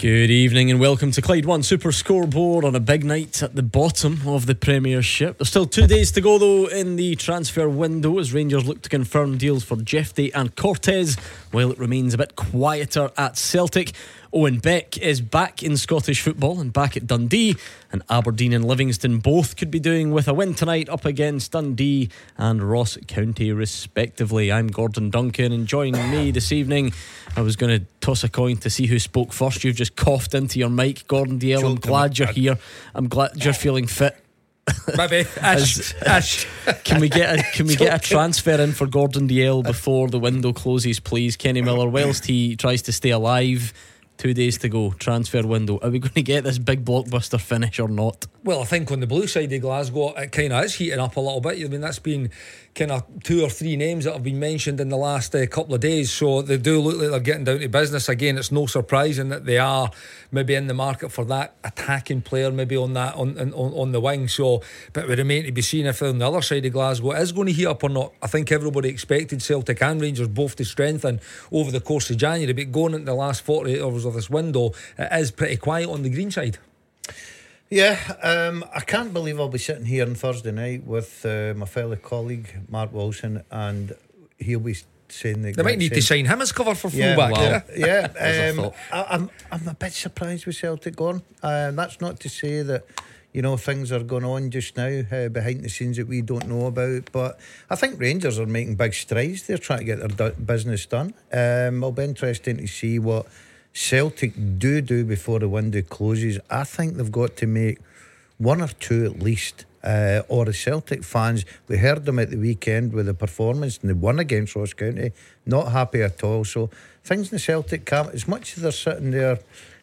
Good evening and welcome to Clyde One Super Scoreboard on a big night at the bottom of the Premiership. There's still two days to go though in the transfer window as Rangers look to confirm deals for Jeff Day and Cortés, while it remains a bit quieter at Celtic. Owen Beck is back in Scottish football and back at Dundee, and Aberdeen and Livingston both could be doing with a win tonight up against Dundee and Ross County, respectively. I'm Gordon Duncan, and joining me this evening, I was going to toss a coin to see who spoke first. You've just coughed into your mic, Gordon Dalziel. I'm glad you're here. I'm glad you're feeling fit. Maybe. Ash, Ash. Can we get a can we get a transfer in for Gordon Dalziel before the window closes, please? Kenny Miller, whilst he tries to stay alive. Two days to go, transfer window. Are we going to get this big blockbuster finish or not? Well, I think on the blue side of Glasgow, it kind of is heating up a little bit. I mean, that's been kind of two or three names that have been mentioned in the last uh, couple of days. So they do look like they're getting down to business again. It's no surprising that they are maybe in the market for that attacking player, maybe on that on on, on the wing. So, but we remain to be seen if on the other side of Glasgow is going to heat up or not. I think everybody expected Celtic and Rangers both to strengthen over the course of January, but going into the last 48 hours of this window, it is pretty quiet on the green side. Yeah, um, I can't believe I'll be sitting here on Thursday night with uh, my fellow colleague Mark Wilson, and he'll be saying the they might need same. to sign him as cover for yeah, fullback. Yeah, yeah. um, I, am I'm, I'm a bit surprised with Celtic going. Uh, that's not to say that you know things are going on just now uh, behind the scenes that we don't know about. But I think Rangers are making big strides. They're trying to get their business done. Um, it'll be interesting to see what Celtic do do before the window closes, I think they've got to make one or two at least. Uh, or the Celtic fans, we heard them at the weekend with the performance and they won against Ross County. Not happy at all. So things in the Celtic camp, as much as they're sitting there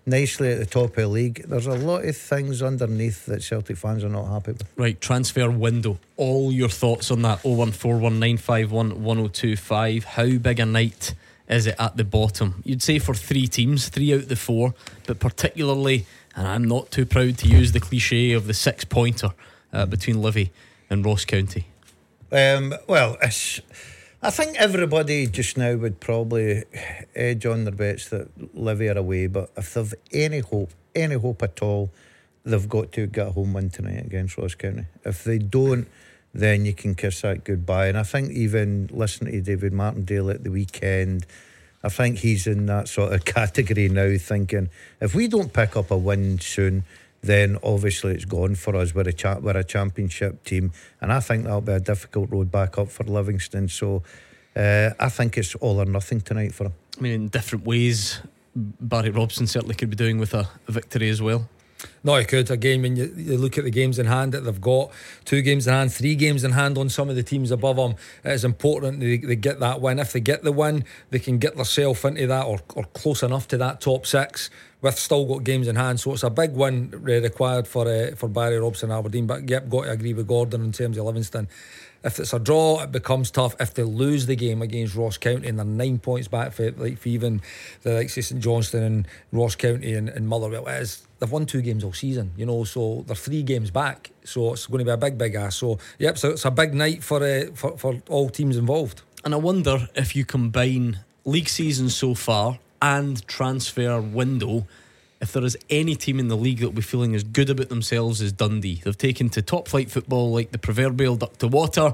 nicely at the top of the league, there's a lot of things underneath that Celtic fans are not happy with. Right, transfer window. All your thoughts on that 01419511025. How big a night? Is it at the bottom? You'd say for three teams, three out of the four, but particularly, and I'm not too proud to use the cliche of the six pointer uh, between Livy and Ross County. Um, well, I think everybody just now would probably edge on their bets that Livy are away, but if they've any hope, any hope at all, they've got to get a home win tonight against Ross County. If they don't, then you can kiss that goodbye. And I think even listening to David Martindale at the weekend, I think he's in that sort of category now, thinking if we don't pick up a win soon, then obviously it's gone for us. We're a, cha- we're a championship team, and I think that'll be a difficult road back up for Livingston. So uh, I think it's all or nothing tonight for him. I mean, in different ways, Barry Robson certainly could be doing with a, a victory as well. No, I could. Again, when you, you, look at the games in hand that they've got, two games in hand, three games in hand on some of the teams above them, it is important they, they get that win. If they get the win, they can get themselves into that or, or close enough to that top six with still got games in hand. So it's a big win required for uh, for Barry Robson and Aberdeen. But yep, got to agree with Gordon in terms of Livingston. If it's a draw, it becomes tough. If they lose the game against Ross County and they're nine points back for, like, for even the likes of St Johnstone and Ross County and, and Motherwell, it is they've won two games all season, you know, so they're three games back. So it's going to be a big, big ass. So, yep, so it's a big night for, uh, for, for all teams involved. And I wonder if you combine league season so far and transfer window, if there is any team in the league that will be feeling as good about themselves as Dundee. They've taken to top flight football like the proverbial duck to water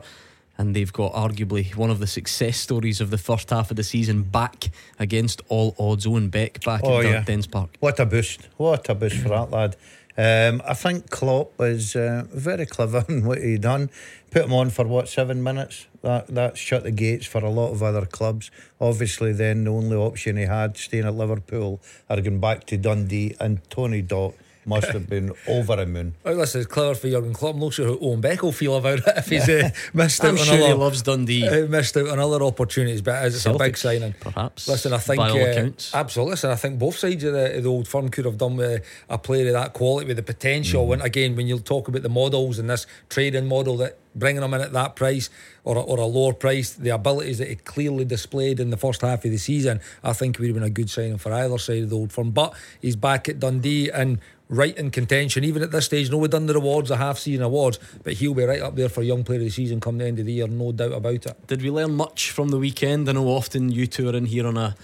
and they've got arguably one of the success stories of the first half of the season back against all odds. Owen Beck back oh, at yeah. Dens Park. What a boost! What a boost for that lad. Um, I think Klopp was uh, very clever in what he done. Put him on for what seven minutes. That that shut the gates for a lot of other clubs. Obviously, then the only option he had, staying at Liverpool, or going back to Dundee, and Tony Dot must have been over a moon. Oh, this is clever for Jurgen Klopp. I'm not sure how Owen Beck will feel about it if he's uh, missed I'm out sure on other, he loves Dundee. Uh, missed out on other opportunities, but it's Celtic, a big signing. Perhaps. Listen, I think by all uh, accounts. absolutely. Listen, I think both sides of the, of the old firm could have done with a player of that quality, with the potential. Mm. And again, when you talk about the models and this trading model that bringing him in at that price or or a lower price, the abilities that he clearly displayed in the first half of the season, I think it would have been a good signing for either side of the old firm. But he's back at Dundee and right in contention, even at this stage. No, we've done the awards, the half season awards, but he'll be right up there for Young Player of the Season come the end of the year, no doubt about it. Did we learn much from the weekend? I know often you two are in here on a,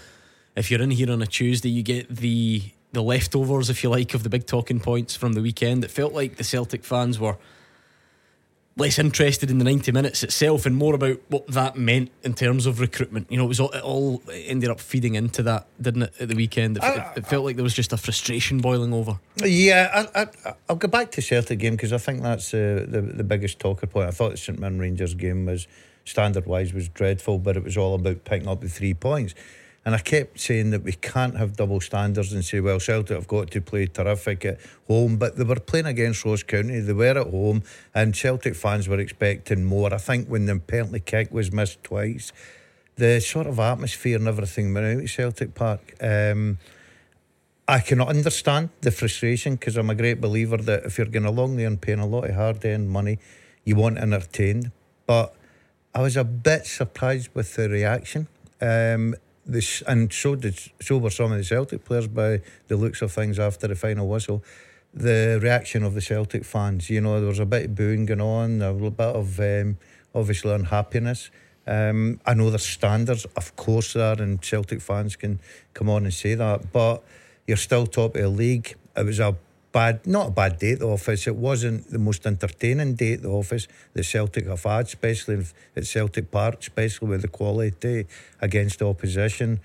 if you're in here on a Tuesday, you get the the leftovers, if you like, of the big talking points from the weekend. It felt like the Celtic fans were less interested in the 90 minutes itself and more about what that meant in terms of recruitment. You know, it was all, it all ended up feeding into that, didn't it, at the weekend? It, it, it felt like there was just a frustration boiling over. Yeah, I, I, I'll go back to Celtic game because I think that's uh, the the biggest talker point. I thought the St Mirren Rangers game was standard wise was dreadful, but it was all about picking up the three points. And I kept saying that we can't have double standards and say, well, Celtic have got to play terrific at home, but they were playing against Ross County, they were at home, and Celtic fans were expecting more. I think when the penalty kick was missed twice, the sort of atmosphere and everything went out at Celtic Park. Um, I cannot understand the frustration because I'm a great believer that if you're going along there and paying a lot of hard earned money, you want entertained. But I was a bit surprised with the reaction. Um, this and so did so were some of the Celtic players by the looks of things after the final whistle. The reaction of the Celtic fans, you know, there was a bit of booing going on, a little bit of um, obviously unhappiness. Um, I know there's standards, of course, there, and Celtic fans can come on and say that, but you're still top of the league. It was a bad, not a bad day at the office. It wasn't the most entertaining day at the office that Celtic have had, especially at Celtic Park, especially with the quality against the opposition.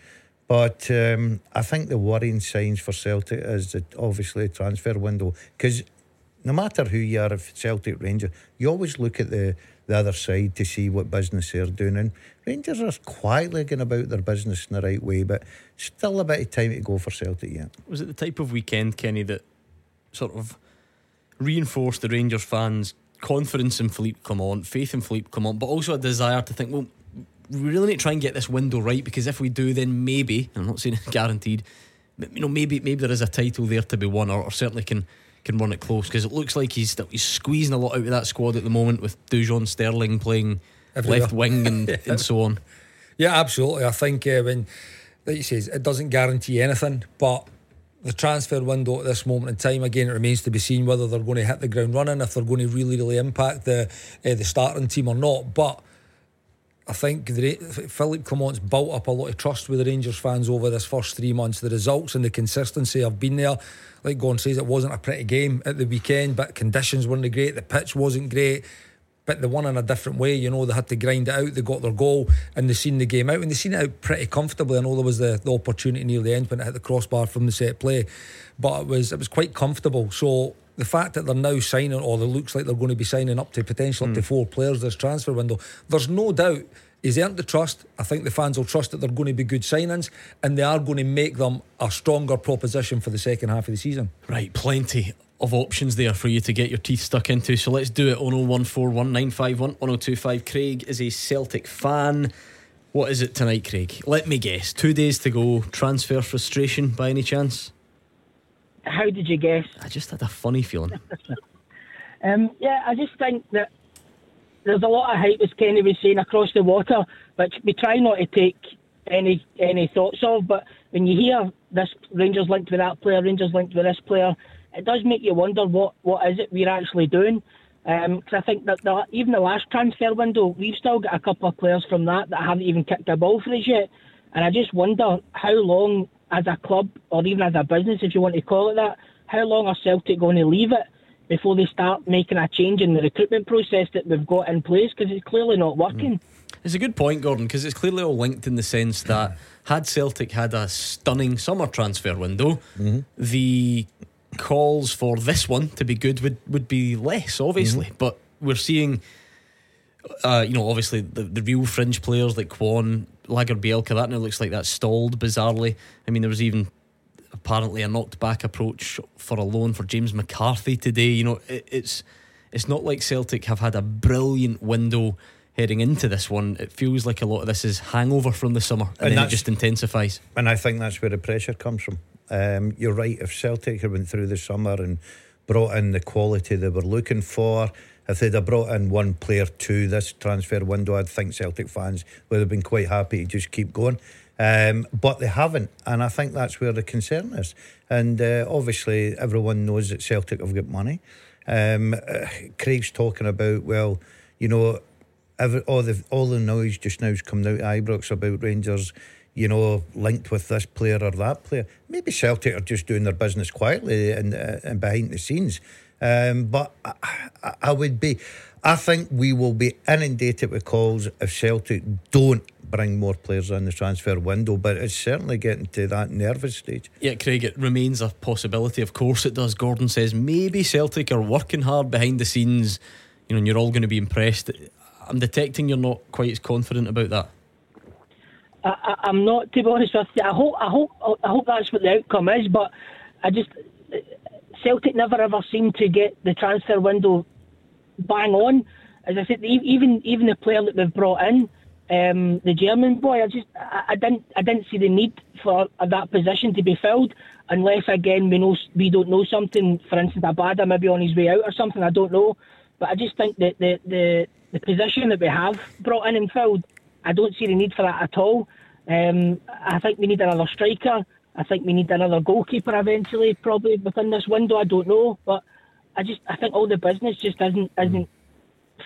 But um, I think the worrying signs for Celtic is that obviously transfer window because no matter who you are, if Celtic Rangers, you always look at the the other side to see what business they're doing. And Rangers are quietly going about their business in the right way, but still a bit of time to go for Celtic yet. Was it the type of weekend, Kenny, that sort of reinforced the Rangers fans' confidence in Philippe Clement, faith in Philippe Clement, but also a desire to think, well, we really need to try and get this window right because if we do, then maybe I'm not saying it's guaranteed, but you know, maybe maybe there is a title there to be won, or, or certainly can can run it close because it looks like he's he's squeezing a lot out of that squad at the moment with Dujon Sterling playing Everywhere. left wing and, yeah. and so on. Yeah, absolutely. I think uh, when like you says, it doesn't guarantee anything, but the transfer window at this moment in time, again, it remains to be seen whether they're going to hit the ground running, if they're going to really, really impact the uh, the starting team or not. But I think the, Philippe Clement's built up a lot of trust with the Rangers fans over this first three months. The results and the consistency have been there. Like Gordon says, it wasn't a pretty game at the weekend, but conditions weren't great. The pitch wasn't great but they won in a different way. You know, they had to grind it out. They got their goal and they seen the game out, and they seen it out pretty comfortably. I know there was the, the opportunity near the end when it hit the crossbar from the set play, but it was it was quite comfortable. So the fact that they're now signing, or it looks like they're going to be signing up to potentially mm. up to hmm. four players this transfer window, there's no doubt he's earned the trust. I think the fans will trust that they're going to be good signings and they are going to make them a stronger proposition for the second half of the season. Right, plenty of options there for you to get your teeth stuck into. So let's do it on 01419511025. Craig is a Celtic fan. What is it tonight, Craig? Let me guess. Two days to go. Transfer frustration by any chance? How did you guess? I just had a funny feeling. um, yeah, I just think that there's a lot of hype, as Kenny was saying, across the water, which we try not to take any any thoughts of. But when you hear this Rangers linked with that player, Rangers linked with this player, it does make you wonder what, what is it we're actually doing. Because um, I think that the, even the last transfer window, we've still got a couple of players from that that haven't even kicked a ball for us yet. And I just wonder how long, as a club or even as a business, if you want to call it that, how long are Celtic going to leave it before they start making a change in the recruitment process that we've got in place? Because it's clearly not working. It's a good point, Gordon, because it's clearly all linked in the sense that had Celtic had a stunning summer transfer window, mm-hmm. the calls for this one to be good would, would be less, obviously. Mm-hmm. But we're seeing, uh, you know, obviously the, the real fringe players like Kwon, Lagerbielke, that now looks like that stalled bizarrely. I mean, there was even apparently a knocked back approach for a loan for James McCarthy today. You know, it, it's it's not like Celtic have had a brilliant window heading into this one. It feels like a lot of this is hangover from the summer, and, and then it just intensifies. And I think that's where the pressure comes from. Um, you're right. If Celtic had went through the summer and brought in the quality they were looking for, if they'd have brought in one player to this transfer window, I'd think Celtic fans would have been quite happy to just keep going. Um, but they haven't, and I think that's where the concern is. And uh, obviously, everyone knows that Celtic have got money. Um, uh, Craig's talking about, well, you know, every, all the all the noise just now is coming out of Ibrox about Rangers, you know, linked with this player or that player. Maybe Celtic are just doing their business quietly and uh, and behind the scenes. Um, but I, I, would be, I think we will be inundated with calls if Celtic don't bring more players in the transfer window, but it's certainly getting to that nervous stage. Yeah, Craig, it remains a possibility. Of course, it does. Gordon says maybe Celtic are working hard behind the scenes, you know, and you're all going to be impressed. I'm detecting you're not quite as confident about that. I, am not, to be honest with you. I hope, I hope, I hope that's what the outcome is. But I just Celtic never ever seemed to get the transfer window bang on. As I said, even even the player that they've brought in, um, the German boy, I just I, I, didn't I didn't see the need for that position to be filled unless again we know we don't know something. For instance, Abada maybe on his way out or something. I don't know, but I just think that the the the position that we have brought in and filled, I don't see the need for that at all. Um, I think we need another striker. I think we need another goalkeeper eventually, probably within this window. I don't know, but I just I think all the business just isn't isn't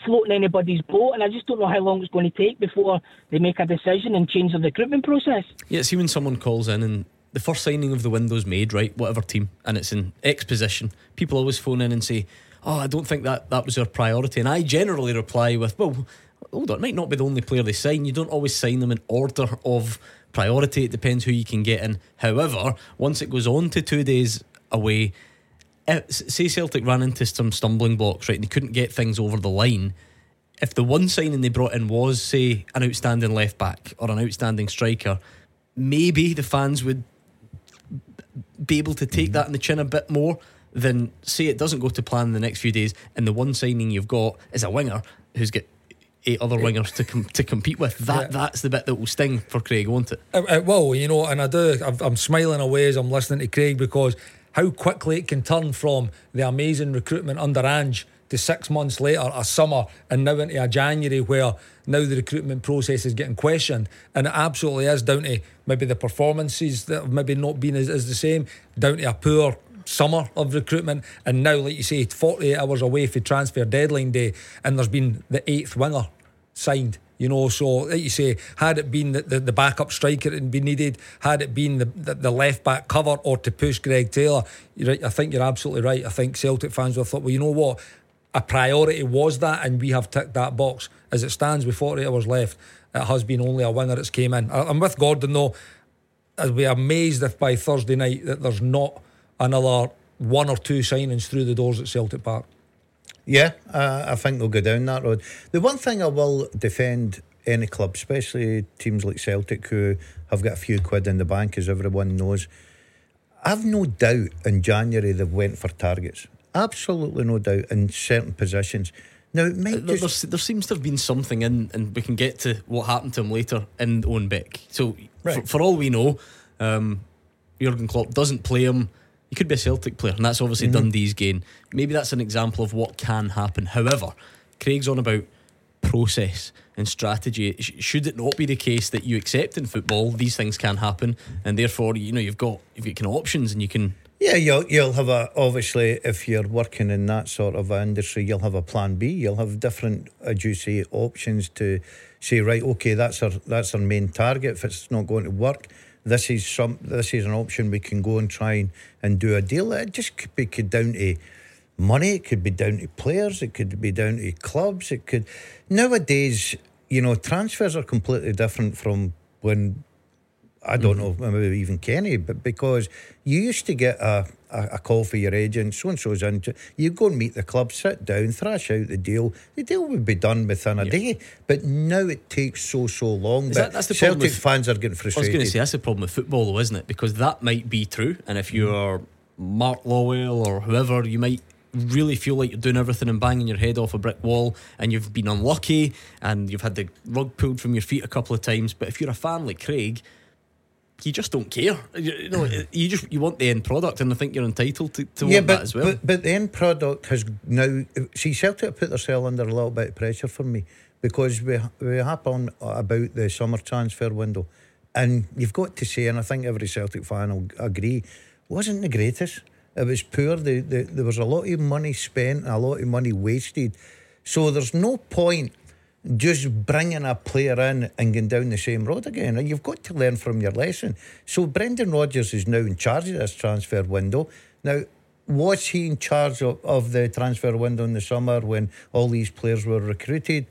floating anybody's boat, and I just don't know how long it's going to take before they make a decision and change the recruitment process. Yeah, see when someone calls in and the first signing of the window's made, right? Whatever team, and it's in X position. People always phone in and say, "Oh, I don't think that that was our priority," and I generally reply with, "Well." Hold on, it might not be the only player they sign. You don't always sign them in order of priority. It depends who you can get in. However, once it goes on to two days away, eh, say Celtic ran into some stumbling blocks, right, and they couldn't get things over the line. If the one signing they brought in was, say, an outstanding left back or an outstanding striker, maybe the fans would be able to take mm-hmm. that in the chin a bit more than say it doesn't go to plan in the next few days, and the one signing you've got is a winger who's got eight other wingers to com- to compete with. That yeah. that's the bit that will sting for Craig, won't it? It, it will, you know, and I do. I'm, I'm smiling away as I'm listening to Craig because how quickly it can turn from the amazing recruitment under Ange to six months later, a summer, and now into a January where now the recruitment process is getting questioned. And it absolutely is down to maybe the performances that have maybe not been as, as the same, down to a poor summer of recruitment. And now, like you say, 48 hours away for transfer deadline day, and there's been the eighth winger signed. You know, so like you say, had it been the, the, the backup striker had been needed, had it been the, the, the, left back cover or to push Greg Taylor, you're right, I think you're absolutely right. I think Celtic fans would have thought, well, you know what? A priority was that, and we have ticked that box. As it stands with 48 hours left, it has been only a winger that's came in. I'm with Gordon though. I'd be amazed if by Thursday night that there's not another one or two signings through the doors at Celtic Park. Yeah, uh, I think they'll go down that road. The one thing I will defend any club, especially teams like Celtic, who have got a few quid in the bank, as everyone knows. I've no doubt in January they went for targets. Absolutely no doubt in certain positions. Now, it might there, there, seems to have been something in, and we can get to what happened to him later in Owen Beck. So, right. for, for, all we know, um, Jurgen Klopp doesn't play him he could be a Celtic player, and that's obviously mm-hmm. Dundee's gain. Maybe that's an example of what can happen. However, Craig's on about process and strategy. Should it not be the case that you accept in football these things can happen, and therefore you know you've got you've got kind of options and you can. Yeah, you'll you'll have a obviously if you're working in that sort of industry, you'll have a plan B. You'll have different, as you say, options to say right. Okay, that's our that's our main target. If it's not going to work this is some this is an option we can go and try and, and do a deal. It just could be could down to money, it could be down to players, it could be down to clubs, it could nowadays, you know, transfers are completely different from when I don't mm-hmm. know, maybe even Kenny, but because you used to get a, a, a call for your agent, so and so's in, you go and meet the club, sit down, thrash out the deal. The deal would be done within a yeah. day, but now it takes so so long. That, that's the Celtic with, fans are getting frustrated. I was going to say that's the problem with football, though, isn't it? Because that might be true, and if you're Mark Lawwell or whoever, you might really feel like you're doing everything and banging your head off a brick wall and you've been unlucky and you've had the rug pulled from your feet a couple of times. But if you're a fan like Craig, you just don't care. You, you know, you just you want the end product, and I think you're entitled to, to yeah, want but, that as well. but but the end product has now. See, Celtic have put themselves under a little bit of pressure for me because we we happen about the summer transfer window, and you've got to say, and I think every Celtic fan will agree, wasn't the greatest. It was poor. The, the, there was a lot of money spent, and a lot of money wasted. So there's no point just bringing a player in and going down the same road again. And you've got to learn from your lesson. So Brendan Rodgers is now in charge of this transfer window. Now, was he in charge of, of the transfer window in the summer when all these players were recruited?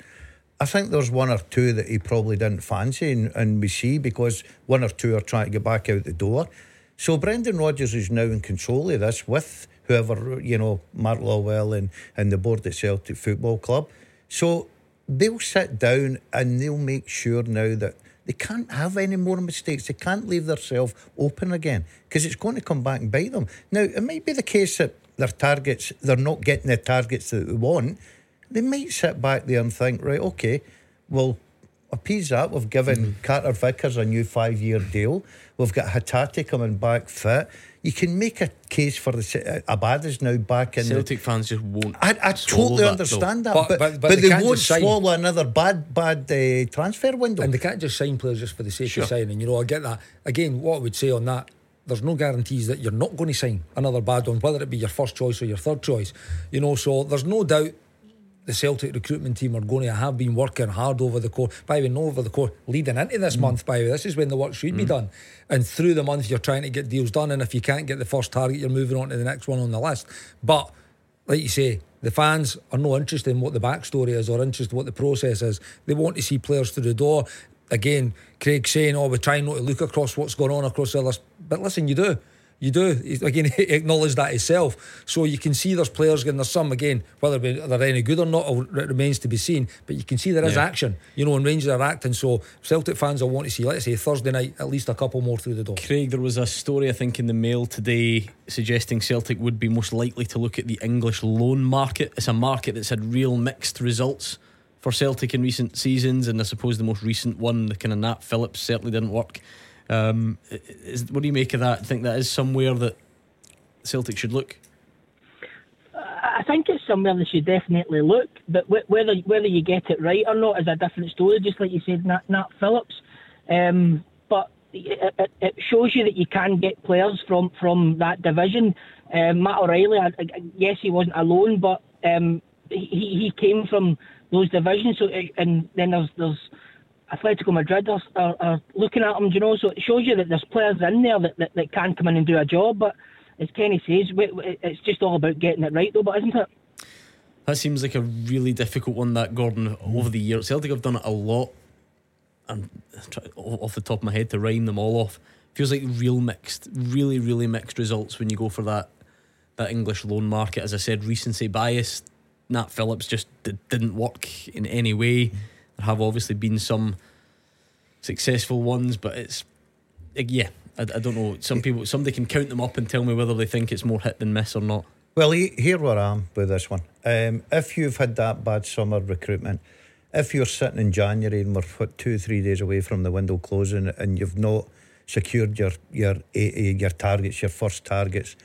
I think there's one or two that he probably didn't fancy, and, and we see because one or two are trying to get back out the door. So Brendan Rodgers is now in control of this with whoever, you know, Mark Lawwell and, and the board at Celtic Football Club. So they'll sit down and they'll make sure now that they can't have any more mistakes. They can't leave themselves open again because it's going to come back and bite them. Now, it might be the case that their targets, they're not getting the targets that they want. They might sit back there and think, right, okay, well, appease that. We've given mm-hmm. Carter Vickers a new five year deal. We've got Hatate coming back fit. You can make a case for the uh, Abad is now back in. Celtic the, fans just won't. I, I totally that understand that, but, but, but, but they, they won't swallow another bad bad uh, transfer window. And they can't just sign players just for the sake sure. of signing. You know, I get that. Again, what I would say on that there's no guarantees that you're not going to sign another bad one, whether it be your first choice or your third choice. You know, so there's no doubt the Celtic recruitment team are going to have been working hard over the course. By the way, over the course leading into this mm. month. By the way, this is when the work should mm. be done. And through the month, you're trying to get deals done. And if you can't get the first target, you're moving on to the next one on the list. But like you say, the fans are no interested in what the backstory is or interested in what the process is. They want to see players through the door. Again, Craig saying, "Oh, we're trying not to look across what's going on across the list," but listen, you do. You do again acknowledge that itself. So you can see there's players getting there's some again whether they're any good or not it remains to be seen. But you can see there is yeah. action. You know, and Rangers are acting. So Celtic fans will want to see, let's say Thursday night, at least a couple more through the door. Craig, there was a story I think in the Mail today suggesting Celtic would be most likely to look at the English loan market. It's a market that's had real mixed results for Celtic in recent seasons, and I suppose the most recent one, the kind of Nat Phillips, certainly didn't work. Um, is, what do you make of that? Think that is somewhere that Celtic should look? I think it's somewhere they should definitely look, but whether whether you get it right or not is a different story. Just like you said, Nat, Nat Phillips, um, but it, it, it, shows you that you can get players from from that division. Um, Matt O'Riley, I, I, yes, he wasn't alone, but um, he he came from those divisions. So and then there's there's Atletico Madrid are, are, are, looking at him, you know, so it shows you that there's players in there that, that, that can come in and do a job. But as Kenny says, it's just all about getting it right, though, but isn't it? That seems like a really difficult one, that Gordon, over the years. Celtic have done it a lot, and off the top of my head to rhyme them all off, feels like real mixed, really, really mixed results when you go for that that English loan market. As I said, recency bias. Nat Phillips just didn't work in any way. There have obviously been some successful ones, but it's yeah, I, I, don't know. Some people, somebody can count them up and tell me whether they think it's more hit than miss or not. Well, here where I am with this one. Um, if you've had that bad summer recruitment, if you're sitting in January and we're what, two, three days away from the window closing, and you've not secured your your your targets, your first targets,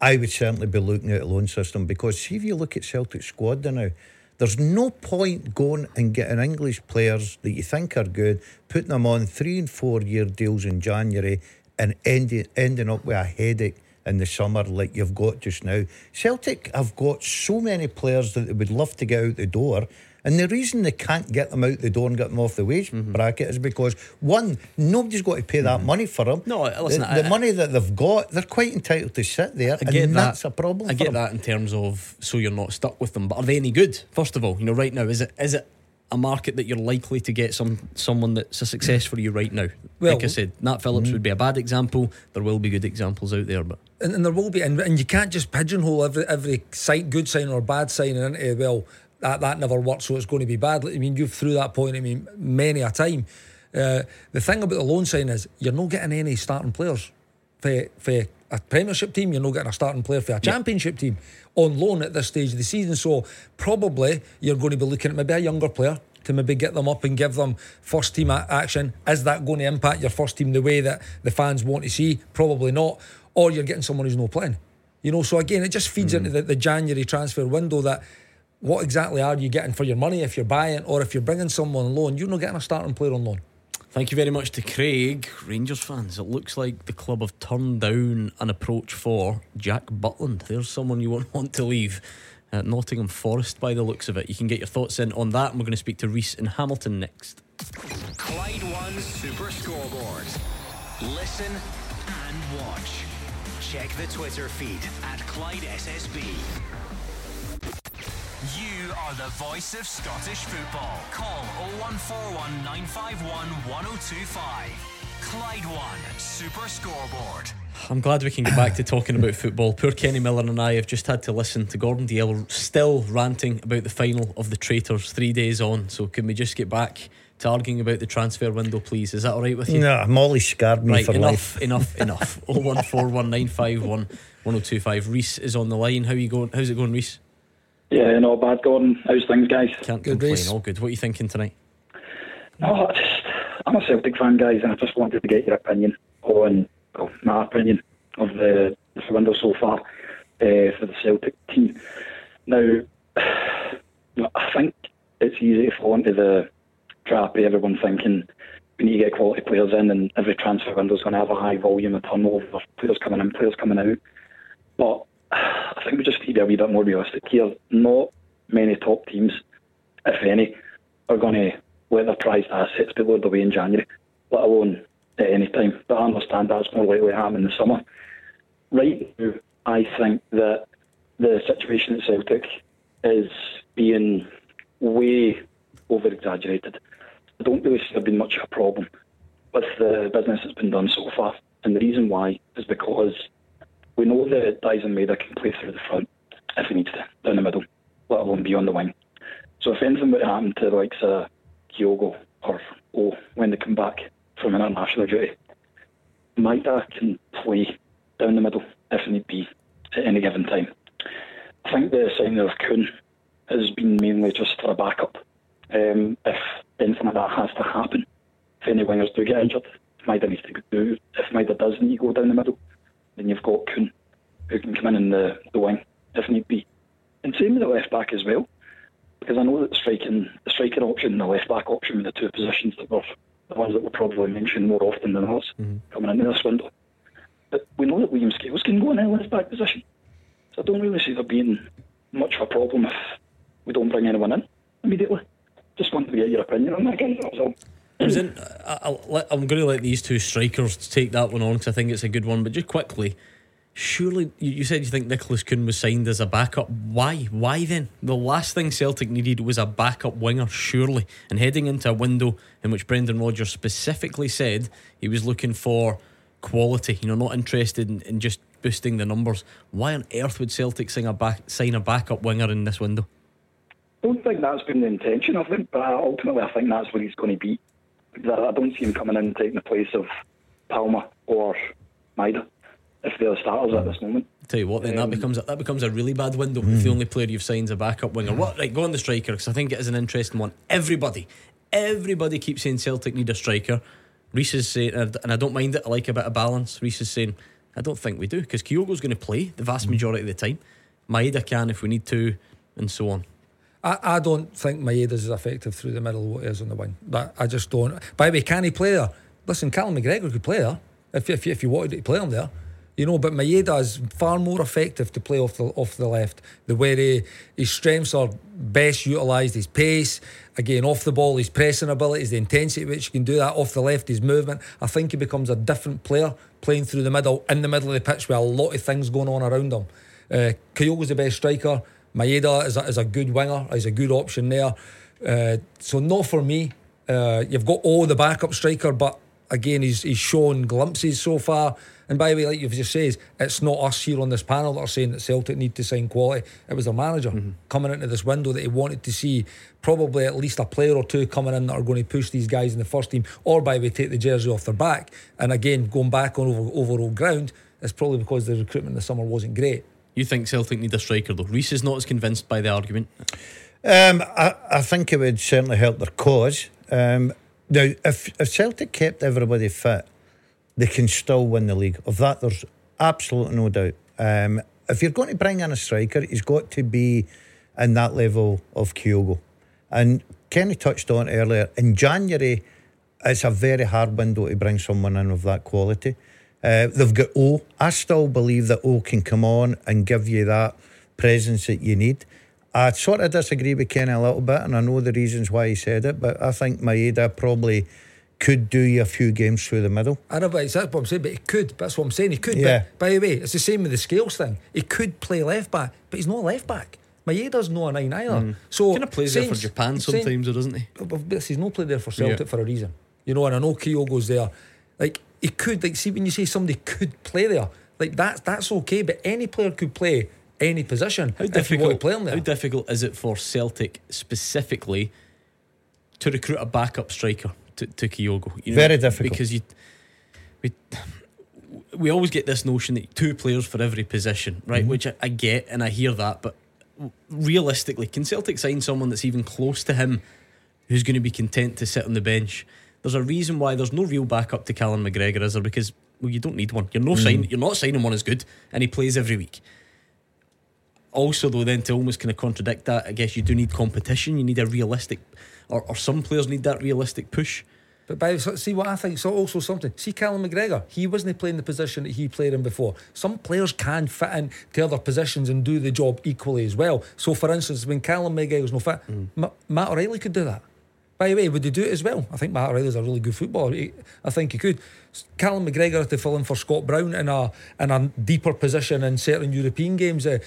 I would certainly be looking at a loan system because see if you look at Celtic squad now there's no point going and getting English players that you think are good, putting them on three and four year deals in January and ending, ending up with a headache in the summer like you've got just now. Celtic have got so many players that they would love to get out the door and the reason they can't get them out the door and get them off the wage mm-hmm. bracket is because one, nobody's got to pay that mm-hmm. money for them. No, listen, the, I, the money that they've got, they're quite entitled to sit there, I and that. that's a problem. I get them. that in terms of so you're not stuck with them. But are they any good? First of all, you know, right now, is it is it a market that you're likely to get some someone that's a success for you right now. Well, like I said, Nat Phillips mm-hmm. would be a bad example. There will be good examples out there, but and, and there will be, and, and you can't just pigeonhole every every site, good sign or bad sign into well that that never worked, so it's going to be bad. I mean, you've through that point. I mean, many a time. Uh, the thing about the loan sign is you're not getting any starting players for for a Premiership team. You're not getting a starting player for a Championship team on loan at this stage of the season. So probably you're going to be looking at maybe a younger player to maybe get them up and give them first team action. Is that going to impact your first team the way that the fans want to see? Probably not. Or you're getting someone who's not playing. You know, so again, it just feeds mm. into the, the January transfer window that what exactly are you getting for your money if you're buying or if you're bringing someone on loan? You're not getting a starting player on loan. Thank you very much to Craig. Rangers fans, it looks like the club have turned down an approach for Jack Butland. There's someone you won't want to leave at Nottingham Forest by the looks of it. You can get your thoughts in on that, and we're going to speak to Reiss in Hamilton next. Clyde One Super Scoreboard. Listen and watch. Check the Twitter feed at Clyde SSB. You are the voice of Scottish football. Call 0141 951 1025. Clyde One Super Scoreboard. I'm glad we can get back to talking about football. Poor Kenny Miller and I have just had to listen to Gordon Dalziel still ranting about the final of the Traitors three days on. So can we just get back to arguing about the transfer window, please? Is that all right with you? No, Molly scarred me right, for enough, life. Enough, enough, enough. 01419511025. Reese is on the line. How you going? How's it going, Reiss? Yeah, not bad, Gordon. How's things, guys? Can't good complain. All good. What are you thinking tonight? No, I just, I'm a Celtic fan, guys, and I just wanted to get your opinion on well, my opinion of the, the window so far uh, for the Celtic team. Now, I think it's easy to fall into the trap of everyone thinking we need to get quality players in, and every transfer window is going to have a high volume of turnover, of players coming in, players coming out. But I think we just need to be a wee bit more realistic here. Not many top teams, if any, are going to let their prized assets be lured away in January, let alone at any time. But I understand that's more likely to happen in the summer. Right now, I think that the situation at Celtic is being way over exaggerated. I don't really see there being much of a problem with the business that's been done so far. And the reason why is because we know that Daizen Maeda can play through the front if he needs to, down the middle, let alone be on the wing. So if anything would happen to the likes of Kyogo or O when they come back from an international duty, Maeda can play down the middle if need be at any given time. I think the signing of Kuhn has been mainly just for a backup. Um, if anything like that has to happen, if any wingers do get injured, Maeda needs to do. If Maeda does need to go down the middle, then you've got Kuhn, who can come in in the, the wing if need be. And same with the left back as well, because I know that striking, the striking option and the left back option were the two positions that were the ones that were probably mentioned more often than others mm-hmm. coming into this window. But we know that William Scales can go in the left back position. So I don't really see there being much of a problem if we don't bring anyone in immediately. Just wanted to get your opinion on that, guys. That I am going to let these two strikers take that one on because I think it's a good one. But just quickly, surely you said you think Nicholas Kuhn was signed as a backup. Why? Why then? The last thing Celtic needed was a backup winger, surely. And heading into a window in which Brendan Rodgers specifically said he was looking for quality, you know, not interested in, in just boosting the numbers. Why on earth would Celtic sign a, back, sign a backup winger in this window? I don't think that's been the intention of him, but ultimately I think that's where he's going to be. I don't see him coming in and taking the place of Palma or Maeda if they're starters at this moment. Tell you what, then um, that becomes a, that becomes a really bad window mm. if the only player you've signed is a backup winger. What? Right, go on the striker because I think it is an interesting one. Everybody, everybody keeps saying Celtic need a striker. Reese is saying, and I don't mind it. I like a bit of balance. Reese is saying, I don't think we do because Kyogo's going to play the vast majority of the time. Maeda can if we need to, and so on. I, I don't think Maeda's as effective through the middle what he is on the wing. That I just don't. By the way, can he play there? Listen, Callum McGregor could play there if, if, if you wanted to play him there. You know, but Maeda is far more effective to play off the off the left. The way he, his strengths are best utilised, his pace, again off the ball, his pressing abilities, the intensity which he can do that off the left, his movement. I think he becomes a different player playing through the middle, in the middle of the pitch with a lot of things going on around him. Uh, Kyogo's the best striker. Maeda is a, is a good winger, he's a good option there. Uh, so, not for me. Uh, you've got all the backup striker, but again, he's, he's shown glimpses so far. And by the way, like you've just said, it's not us here on this panel that are saying that Celtic need to sign quality. It was the manager mm-hmm. coming into this window that he wanted to see probably at least a player or two coming in that are going to push these guys in the first team, or by the way, take the jersey off their back. And again, going back on over, overall ground, it's probably because the recruitment in the summer wasn't great. You think Celtic need a striker though? Reiss is not as convinced by the argument. Um, I, I think it would certainly help their cause. Um, now, if, if Celtic kept everybody fit, they can still win the league. Of that, there's absolutely no doubt. Um, if you're going to bring in a striker, he's got to be in that level of Kyogo. And Kenny touched on earlier, in January, it's a very hard window to bring someone in of that quality. Uh, they've got O. I still believe that O can come on and give you that presence that you need. I sort of disagree with Kenny a little bit, and I know the reasons why he said it, but I think Maeda probably could do you a few games through the middle. I know, but that's what I'm saying. But he could. That's what I'm saying. He could. Yeah. But by the way, it's the same with the scales thing. He could play left back, but he's not a left back. Maeda's not a nine either. So Kind of plays there for Japan Saints- sometimes, though, doesn't he? But he's not played there for Celtic Yeah. for a reason. You know, and I know Kyogo's there. Like he could, like, see when you say somebody could play there, like that's that's okay. But any player could play any position How if you want difficult, to play him there. how difficult is it for Celtic specifically to recruit a backup striker to, to Kyogo? You Very difficult. Because you, we, we always get this notion that two players for every position, right? Mm-hmm. Which I, I get and I hear that, but realistically, can Celtic sign someone that's even close to him who's going to be content to sit on the bench? There's a reason why there's no real backup to Callum McGregor, is there? Because well, you don't need one. You're no Mm. sign. You're not signing one as good, and he plays every week. Also, though, then to almost kind of contradict that, I guess you do need competition. You need a realistic, or, or some players need that realistic push. But by see what I think, so also something. See Callum McGregor, he wasn't playing the position that he played in before. Some players can fit in to other positions and do the job equally as well. So, for instance, when Callum McGregor was no fit, Ma- Matt O'Riley could do that. By the way, would he do it as well? I think Matt O'Riley's a really good footballer. He- I think he could. Callum McGregor to fill in for Scott Brown in a in a deeper position in certain European games uh,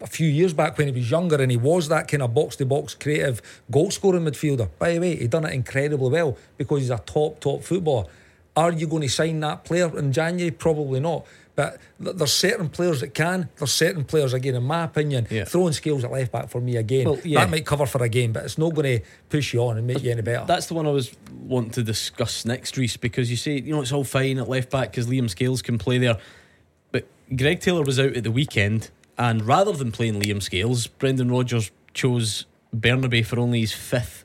a few years back when he was younger and he was that kind of box to box creative goal scoring midfielder. By the way, he done it incredibly well because he's a top top footballer. Are you going to sign that player in January? Probably not. But there's certain players that can. There's certain players again, in my opinion, Yeah. throwing scales at left back for me again. Well, yeah. That might cover for a game, but it's not going to push you on and make you any better. That's the one I was wanting to discuss next, Reese, because you say, you know, it's all fine at left back because Liam Scales can play there. But Greg Taylor was out at the weekend, and rather than playing Liam Scales, Brendan Rodgers chose Bernabei for only his fifth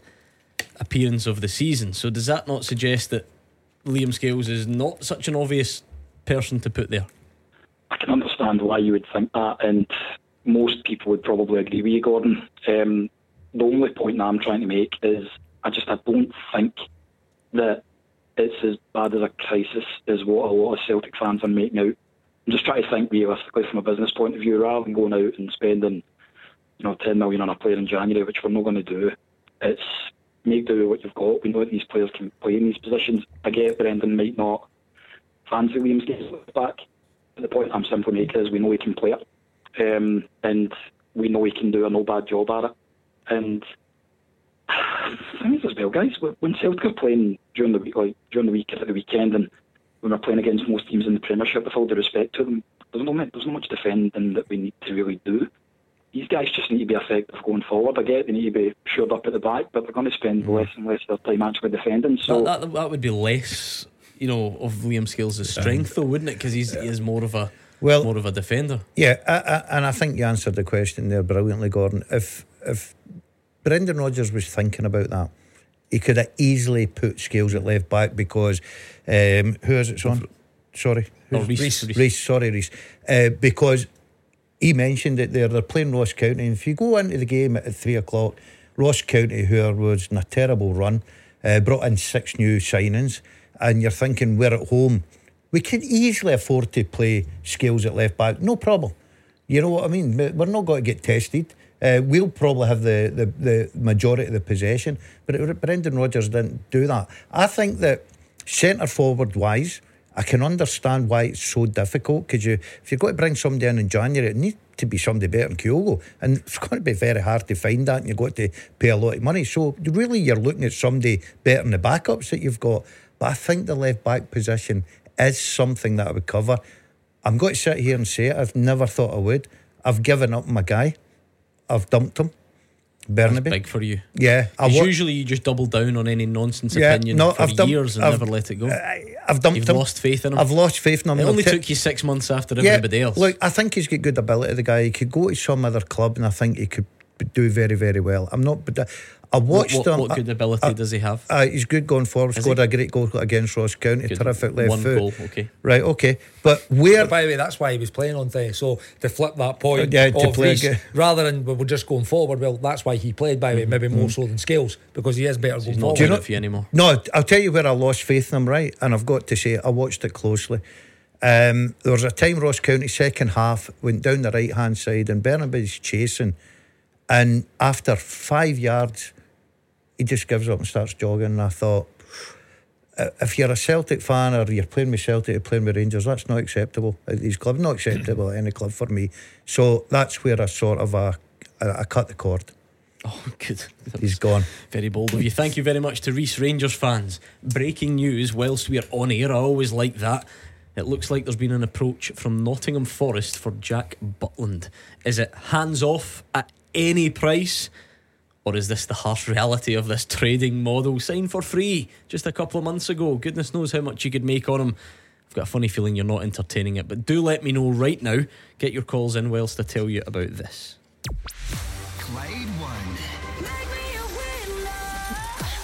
appearance of the season. So does that not suggest that Liam Scales is not such an obvious person to put there? I can understand why you would think that, and most people would probably agree with you, Gordon. Um, the only point that I'm trying to make is I just I don't think that it's as bad as a crisis as what a lot of Celtic fans are making out. I'm just trying to think realistically from a business point of view, rather than going out and spending, you know, 10 million on a player in January, which we're not going to do. It's make do with what you've got. We know that these players can play in these positions. I get Brendan might not fancy Liam getting back. The point I'm simply making is we know he can play it, um, and we know he can do a no bad job at it. And thing is as well, guys, when Celtic are playing during the week, like during the week at the weekend, and when we're playing against most teams in the Premiership, with all due respect to them, there's no there's not much defending that we need to really do. These guys just need to be effective going forward. I get they need to be shored up at the back, but they're going to spend less and less of their time actually defending. So that, that, that would be less, you know, of Liam Scales' strength, though, wouldn't it? Because he's he is more of a Well- more of a defender. Yeah, I, I, and I think you answered the question there brilliantly, Gordon. If if Brendan Rodgers was thinking about that, he could have easily put Scales at left back because um, who is it, son? Sorry, Oh, Who's- Reece, Reece. Reece, sorry, Reese. Uh, because he mentioned it there. They're playing Ross County. And if you go into the game at three o'clock, Ross County, who was in a terrible run, uh, brought in six new signings, and you're thinking we're at home. We can easily afford to play Scales at left back, no problem. You know what I mean? We're not going to get tested. Uh, we'll probably have the, the, the majority of the possession, but it, Brendan Rodgers didn't do that. I think that centre forward wise, I can understand why it's so difficult because you, if you've got to bring somebody in in January, it needs to be somebody better than Kyogo, and it's going to be very hard to find that, and you've got to pay a lot of money. So really, you're looking at somebody better than the backups that you've got. But I think the left back position is something that I would cover. I'm going to sit here and say it. I've never thought I would. I've given up my guy. I've dumped him. That's big for you. Yeah, I wa- usually you just double down on any nonsense Yeah, opinion no, for I've done- years and I've- never let it go. I, I've dumped You've him. lost faith in him. I've lost faith in him. it only took you six months after yeah, everybody else. Look, I think he's got good ability. The guy he could go to some other club, and I think he could do very, very well. I'm not. But I watched what, him. what good ability does he have? Uh, he's good going forward. Is Scored he? a great goal against Ross County. Good. Terrific left One foot. goal, okay. Right. Okay. But where? But by the way, that's why he was playing on today. So to flip that point, Yeah, to play Reece, rather than we're just going forward. Well, that's why he played. By the way, maybe more so than Scales because he is better going He's not forward. doing know- for you anymore. No, I'll tell you where I lost faith in him, right? And I've got to say, I watched it closely. Um, there was a time Ross County second half went down the right hand side and Bernabei's chasing, and after five yards, he just gives up and starts jogging. And I thought, if you're a Celtic fan or you're playing with Celtic or playing with Rangers, that's not acceptable at these clubs. Not acceptable at any club for me. So that's where I sort of uh, I, I cut the cord. Oh, good. That He's gone. Very bold of you. Thank you very much to Reese Rangers fans. Breaking news whilst we're on air. I always like that. It looks like there's been an approach from Nottingham Forest for Jack Butland. Is it hands off at any price? Or is this the harsh reality of this trading model? Signed for free just a couple of months ago. Goodness knows how much you could make on him. I've got a funny feeling you're not entertaining it, but do let me know right now. Get your calls in whilst I tell you about this. One.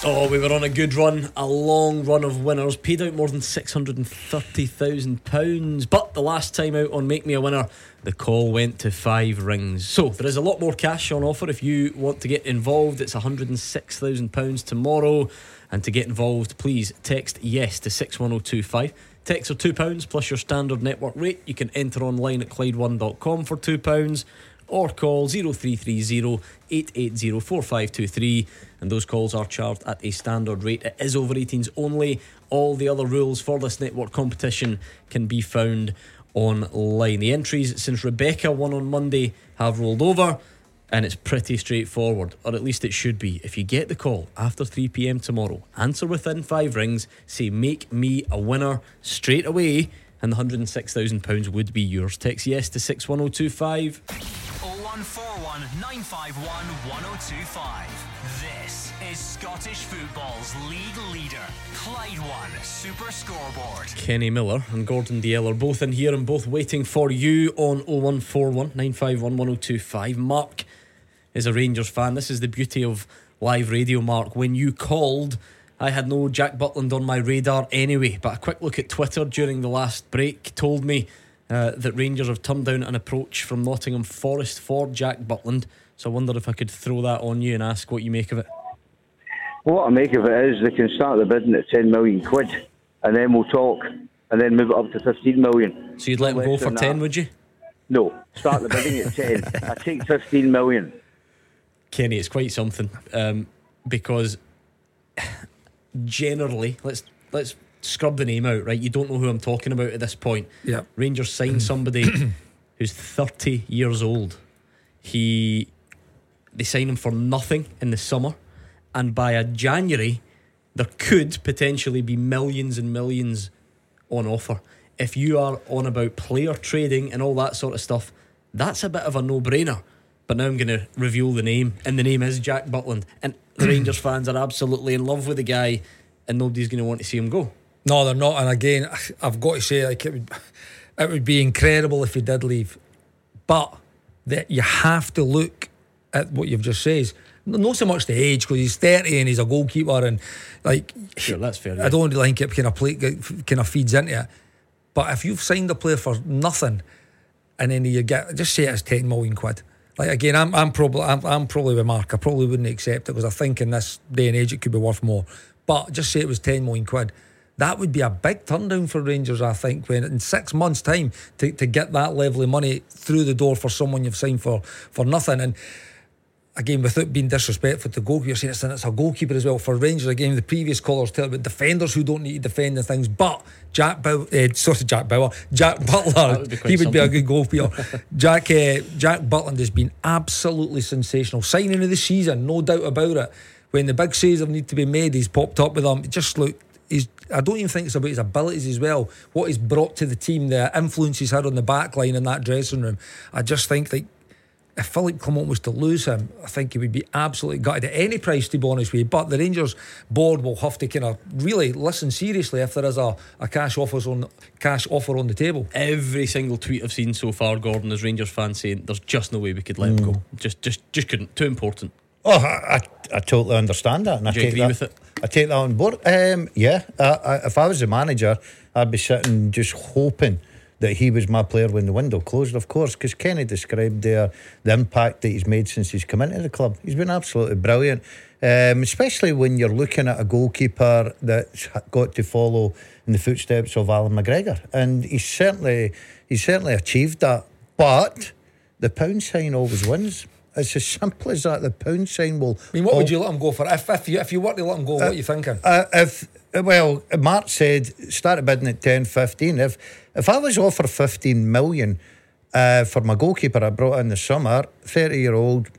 Oh, we were on a good run, a long run of winners, paid out more than £630,000. But the last time out on Make Me a Winner, the call went to five rings. So there is a lot more cash on offer if you want to get involved. It's £106,000 tomorrow. And to get involved, please text yes to 61025. Texts are £2 plus your standard network rate. You can enter online at Clyde1.com for £2 or call 0330 880 4523 and those calls are charged at a standard rate. It is over 18s only. All the other rules for this network competition can be found online. The entries since Rebecca won on Monday have rolled over and it's pretty straightforward, or at least it should be. If you get the call after 3 pm tomorrow, answer within five rings, say make me a winner straight away, and the £106,000 would be yours. Text yes to 61025. 0141 951 1025. This is Scottish football's league leader, Clyde One Super Scoreboard. Kenny Miller and Gordon Dalziel are both in here and both waiting for you on 0141 951 1025. Mark is a Rangers fan. This is the beauty of live radio, Mark. When you called, I had no Jack Butland on my radar anyway, but a quick look at Twitter during the last break told me uh, that Rangers have turned down an approach from Nottingham Forest for Jack Butland. So I wonder if I could throw that on you and ask what you make of it. Well, What I make of it is they can start the bidding at 10 million quid and then we'll talk and then move it up to 15 million. So you'd let them go for 10, that. would you? No, start the bidding at 10. I take 15 million. Kenny, it's quite something um, because generally, let's let's scrub the name out. Right, you don't know who I'm talking about at this point. Yeah. Rangers signed somebody who's 30 years old. He they sign him for nothing in the summer, and by a January, there could potentially be millions and millions on offer. If you are on about player trading and all that sort of stuff, that's a bit of a no-brainer. But now I'm going to reveal the name, and the name is Jack Butland, and the Rangers fans are absolutely in love with the guy, and nobody's going to want to see him go. No, they're not. And again, I've got to say, like it would, it would be incredible if he did leave, but that you have to look at what you've just said. Not so much the age because he's thirty and he's a goalkeeper, and like Sure, that's fair. I don't think it kind of play kind of feeds into it. But if you've signed a player for nothing, and then you get just say it's ten million quid. Like again, I'm I'm probably I'm, I'm probably with Mark. I probably wouldn't accept it because I think in this day and age it could be worth more. But just say it was ten million quid. That would be a big turn down for Rangers, I think, when in six months' time to, to get that level of money through the door for someone you've signed for for nothing. And again, without being disrespectful to goalkeeper, you're saying it's, it's a goalkeeper as well. For Rangers, again, the previous callers tell about defenders who don't need to defend and things. But Jack Bauer, uh, sorry, Jack Bauer, Jack Butler, would he would be a good goalkeeper. Jack uh, Jack Butland has been absolutely sensational. Signing of the season, no doubt about it. When the big saves have need to be made, he's popped up with them. It Just look. He's, I don't even think it's about his abilities as well. What he's brought to the team, the influence he's had on the back line in that dressing room. I just think that if Philippe Clement was to lose him, I think he would be absolutely gutted at any price, to be honest with you. But the Rangers board will have to kind of really listen seriously if there is a, a cash offers on cash offer on the table. Every single tweet I've seen so far, Gordon, is Rangers fans saying there's just no way we could let him go. Mm. Just, just, just couldn't. Too important. Oh, I, I, I totally understand that, and I Do you take agree that. I take that on board. Um, yeah, I, I, if I was the manager, I'd be sitting just hoping that he was my player when the window closed. Of course, because Kenny described there the impact that he's made since he's come into the club. He's been absolutely brilliant, um, especially when you're looking at a goalkeeper that's got to follow in the footsteps of Allan McGregor, and he's certainly he's certainly achieved that. But the pound sign always wins. It's as simple as that. The pound sign will. I mean, what would you let him go for? If, if, you, if you were to let him go, what are you thinking? uh, if well, Mark said started bidding at 10, 15. If if I was offered 15 million uh, for my goalkeeper I brought in the summer, 30 year old,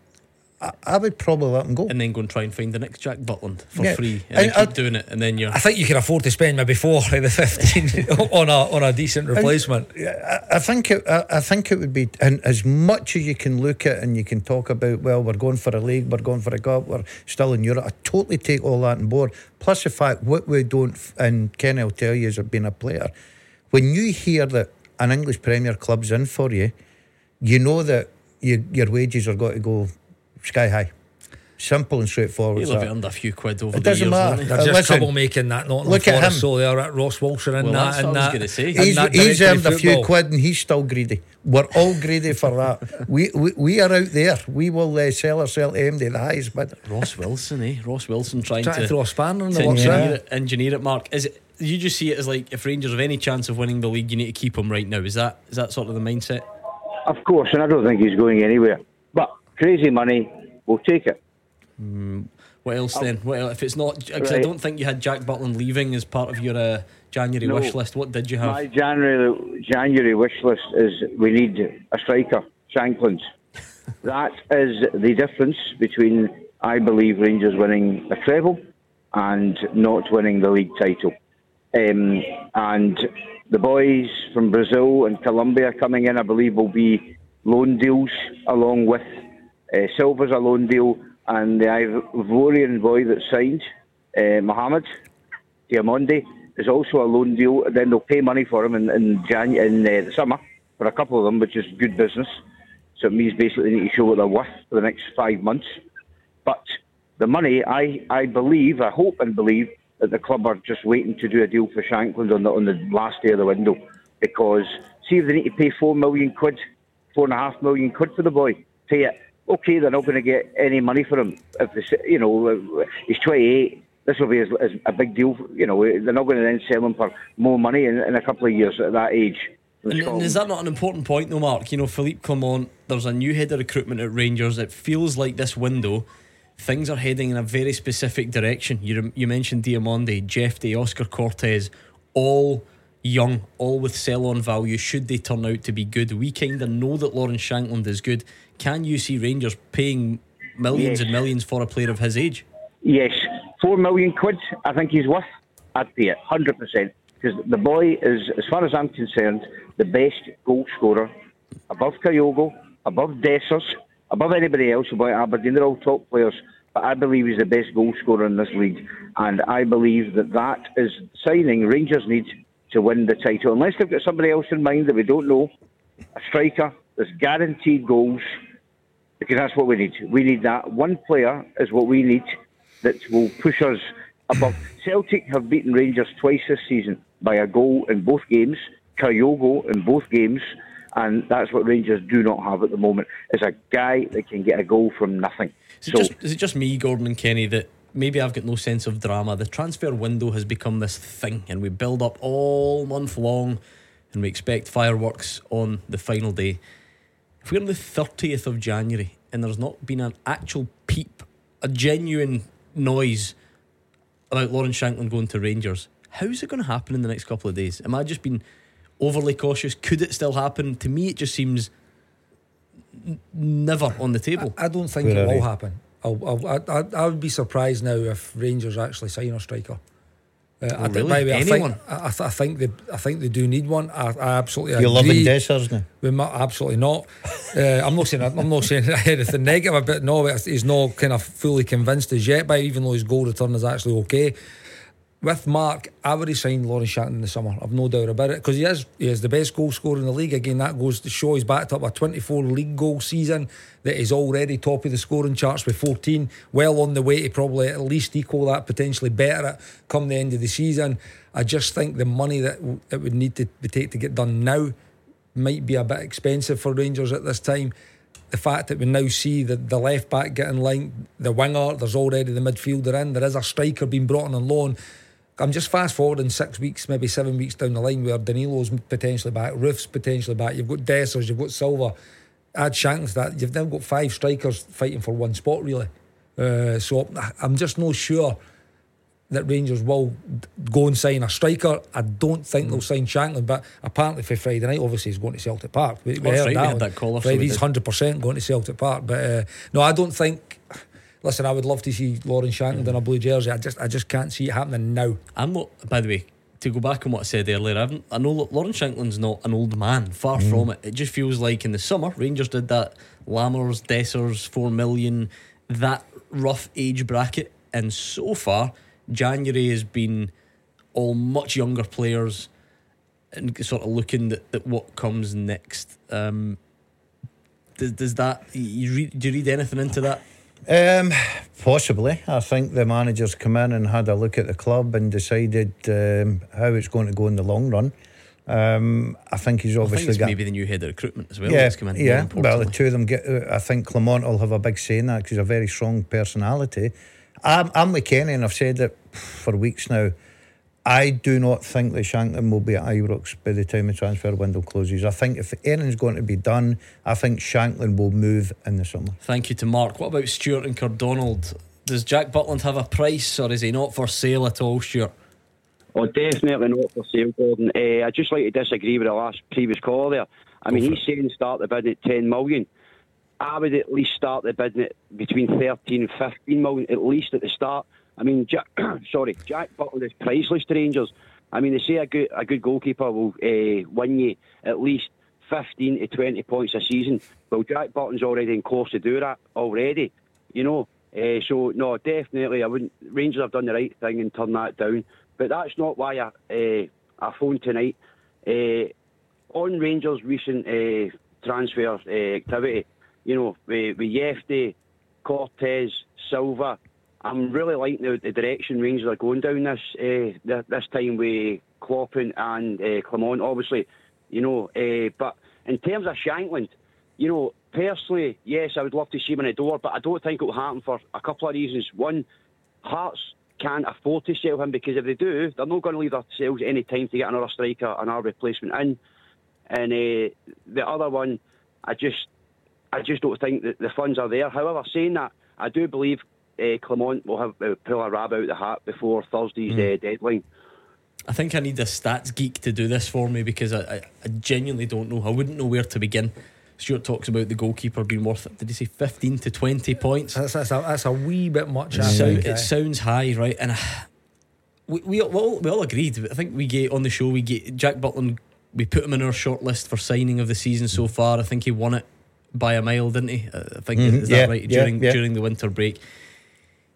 I, I would probably let him go. And then go and try and find the next Jack Butland for Yeah. free. And, And keep I- doing it. And then you're. I think you can afford to spend maybe four of the 15 on, a, on a decent replacement. I, I think it. I, I think it would be, and as much as you can look at and you can talk about, well, we're going for a league, we're going for a cup, we're still in Europe. I totally take all that on board. Plus the fact what we don't, and Kenny will tell you as being a player, when you hear that an English Premier club's in for you, you know that you, your wages are going to go sky high. Simple and straightforward. He'll have earned a few quid over It the doesn't years. matter. hasn't he? They're just listen, trouble making that Nottingham look at Forest, him. so they are at Ross Wilson and Well, that. that's and what I was that, gonna say. and He's, that he's directory earned a few quid and he's still greedy. We're all greedy for that. We, we we are out there. We will uh, sell ourselves to MD the highest bidder. Ross Wilson, eh? Ross Wilson trying, Trying to to, throw a spanner in the works. engineer, eh? it, engineer it. Mark, is it? You just see it as like if Rangers have any chance of winning the league, you need to keep him right now. Is that is that sort of the mindset? Of course, and I don't think he's going anywhere. Crazy money, we'll take it. What else then? Well. If it's not, because I don't think you had Jack Butland leaving as part of your uh, January No. wish list. What did you have? My January January wish list is we need a striker, Shanklands. that is the difference between I believe Rangers winning a treble and not winning the league title. Um, and the boys from Brazil and Colombia coming in, I believe, will be loan deals along with uh, Silva's a loan deal, and the Ivorian boy that signed, uh, Mohamed Diomande, is also a loan deal. Then they'll pay money for him in in, Jan- in uh, the summer for a couple of them, which is good business. So it means basically they need to show what they're worth for the next five months. But the money, I, I believe, I hope and believe that the club are just waiting to do a deal for Shankland on the on the last day of the window, because see if they need to pay four million quid, four and a half million quid for the boy, pay it. Okay, they're not going to get any money for him. If they, you know, he's 28. This will be as, as a big deal. You know, they're not going to then sell him for more money in, in a couple of years at that age. And, and is that not an important point, though, Mark? You know, Philippe Clement, there's a new head of recruitment at Rangers. It feels like this window, things are heading in a very specific direction. You, you mentioned Diomande, Jeff Day, Oscar Cortés, all young, all with sell on value, should they turn out to be good. We kind of know that Lawrence Shankland is good. Can you see Rangers paying millions Yes. and millions for a player of his age? Yes, four million quid. I think he's worth. I'd pay it, hundred percent. Because the boy is, as far as I'm concerned, the best goal scorer, above Kyogo, above Dessers, above anybody else. About Aberdeen, they're all top players. But I believe he's the best goal scorer in this league, and I believe that that is signing Rangers need to win the title. Unless they've got somebody else in mind that we don't know, a striker that's guaranteed goals because that's what we need. We need that. One player is what we need that will push us above. Celtic have beaten Rangers twice this season by a goal in both games, Kyogo in both games, and that's what Rangers do not have at the moment, is a guy that can get a goal from nothing. Is it, So, just, is it just me, Gordon and Kenny, that maybe I've got no sense of drama? The transfer window has become this thing, and we build up all month long, and we expect fireworks on the final day. If we're on the 30th of January and there's not been an actual peep, a genuine noise about Lawrence Shankland going to Rangers, how's it going to happen in the next couple of days? Am I just being overly cautious? Could it still happen? To me, it just seems n- never on the table. I don't think Where it will happen. I'll, I'll, I, I, I would be surprised now if Rangers actually sign a striker. Uh, I, Oh, think- really? way, I think I, I th- I think they I think they do need one. I, I absolutely You're loving agree. Dessers now. We mu- absolutely not. Uh, I'm not saying I'm not saying anything negative, but no, he's not kind of fully convinced as yet. By even though his goal return is actually okay. With Mark, I would have signed Lauren Shannon in the summer. I've no doubt about it because he is he is the best goal scorer in the league. Again, that goes to show he's backed up a 24 league goal season that is already top of the scoring charts with 14. Well on the way to probably at least equal that, potentially better it come the end of the season. I just think the money that it would need to be take to get done now might be a bit expensive for Rangers at this time. The fact that we now see the, the left back getting linked, the winger, there's already the midfielder in, there is a striker being brought on loan. I'm just fast forwarding six weeks, maybe seven weeks down the line where Danilo's potentially back, Roofe's potentially back, you've got Dessers, you've got Silva, add Shanks to that, you've now got five strikers fighting for one spot really. Uh, so I'm just not sure that Rangers will go and sign a striker. I don't think they'll sign Shankland, but apparently for Friday night, obviously he's going to Celtic Park. We, we Oh, heard right, we that had one. that call so we Friday's hundred percent going to Celtic Park, but uh, no, I don't think. Listen, I would love to see Lawrence Shankland in a blue jersey. I just, I just can't see it happening now. I'm not, by the way, to go back on what I said earlier, I, I know Lawrence Shankland's not an old man, far from it. It just feels like in the summer, Rangers did that Lammers, Dessers, 4 million, that rough age bracket. And so far, January has been all much younger players and sort of looking at, at what comes next. Um, does, does that, you read, do you read anything into that? Um, possibly. I think the managers come in and had a look at the club and decided um, how it's going to go in the long run. Um, I think he's think obviously it's got. maybe the new head of recruitment as well. yeah, that's come in, yeah. Well, the two of them get. uh, I think Clement will have a big say in that because he's a very strong personality. I'm, I'm with Kenny, and I've said it for weeks now. I do not think that Shankland will be at Ibrox by the time the transfer window closes. I think if anything's going to be done, I think Shankland will move in the summer. Thank you to Mark. What about Stuart and Cardonald? Does Jack Butland have a price or is he not for sale at all, Stuart? Oh, definitely not for sale, Gordon. Uh, I'd just like to disagree with the last previous caller there. I mean, he's saying start the bidding at 10 million. I would at least start the bidding at between 13 and 15 million, at least at the start. I mean, Jack, sorry, Jack Butland is priceless to Rangers. I mean, they say a good a good goalkeeper will uh, win you at least 15 to 20 points a season. Well, Jack Butland's already in course to do that already, you know. Uh, so, no, definitely, I wouldn't. Rangers have done the right thing and turned that down. But that's not why I, uh, I phoned tonight. Uh, on Rangers' recent transfer activity, you know, with, with Jefté, Cortés, Silva, I'm really liking the, the direction Rangers are going down this uh, th- this time with Koppen and uh, Clement, obviously, you know. Uh, but in terms of Shankland, you know, personally, yes, I would love to see him in the door, but I don't think it will happen for a couple of reasons. One, Hearts can't afford to sell him because if they do, they're not going to leave themselves any time to get another striker, another replacement in. And uh, the other one, I just, I just don't think that the funds are there. However, saying that, I do believe uh, Clement will have uh, pull a rabbit out the hat before Thursday's uh, deadline. I think I need a stats geek to do this for me because I, I, I genuinely don't know. I wouldn't know where to begin. Stuart talks about the goalkeeper being worth, did he say 15 to 20 points? That's, that's, a, that's a wee bit much. It, I sound, it eh? sounds high, right? And uh, we, we, we, all, we all agreed. I think we get on the show, we get Jack Butland, we put him in our shortlist for signing of the season so far. I think he won it by a mile, didn't he? Uh, I think, Mhm. is Yeah, that right? yeah, During, yeah. during the winter break.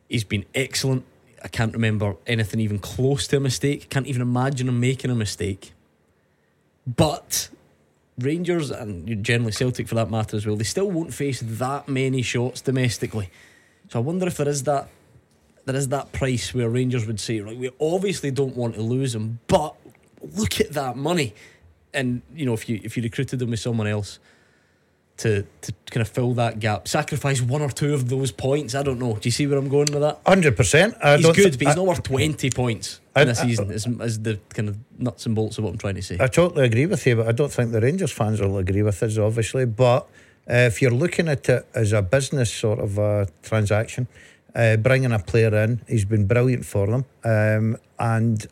He's been excellent. I can't remember anything even close to a mistake. Can't even imagine him making a mistake. But Rangers and generally Celtic for that matter as well, they still won't face that many shots domestically. So I wonder if there is that there is that price where Rangers would say, right, we obviously don't want to lose him, but look at that money. And you know, if you if you recruited them with someone else to to kind of fill that gap, sacrifice one or two of those points. I don't know. Do you see where I'm going with that? Hundred percent. He's good, but he's not worth twenty points I- in a I- season. Is, is the kind of nuts and bolts of what I'm trying to say. I totally agree with you, but I don't think the Rangers fans will agree with us, obviously. But uh, if you're looking at it as a business sort of uh, transaction, uh, bringing a player in, he's been brilliant for them. Um, and,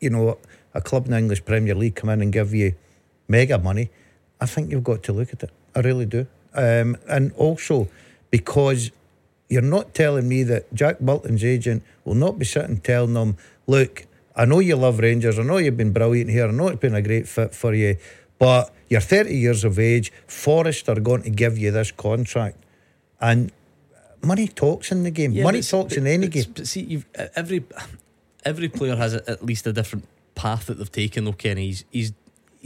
you know, a club in the English Premier League come in and give you mega money, I think you've got to look at it. I really do. Um, and also because you're not telling me that Jack Bolton's agent will not be sitting telling them, look, I know you love Rangers. I know you've been brilliant here. I know it's been a great fit for you. But you're 30 years of age. Forest are going to give you this contract. And money talks in the game. Yeah, money talks but- in any game. But see, every every player has a, at least a different path that they've taken. Though Kenny, he's, he's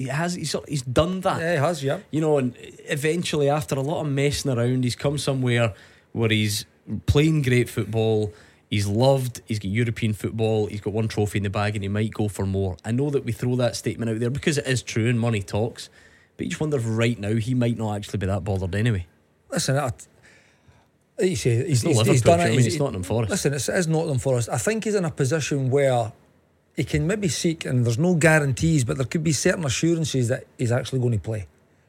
he has he's, he's done that. Yeah, he has, yeah. You know, and eventually, after a lot of messing around, he's come somewhere where he's playing great football. He's loved. He's got European football. He's got one trophy in the bag, and he might go for more. I know that we throw that statement out there because it is true and money talks. But you just wonder if right now he might not actually be that bothered anyway. Listen, I, like you say, he's, he's, he's done do you I it. mean? It's Nottingham Forest. Listen, it's, it is Nottingham Forest. I think he's in a position where he can maybe seek, and there's no guarantees, but there could be certain assurances that he's actually going to play.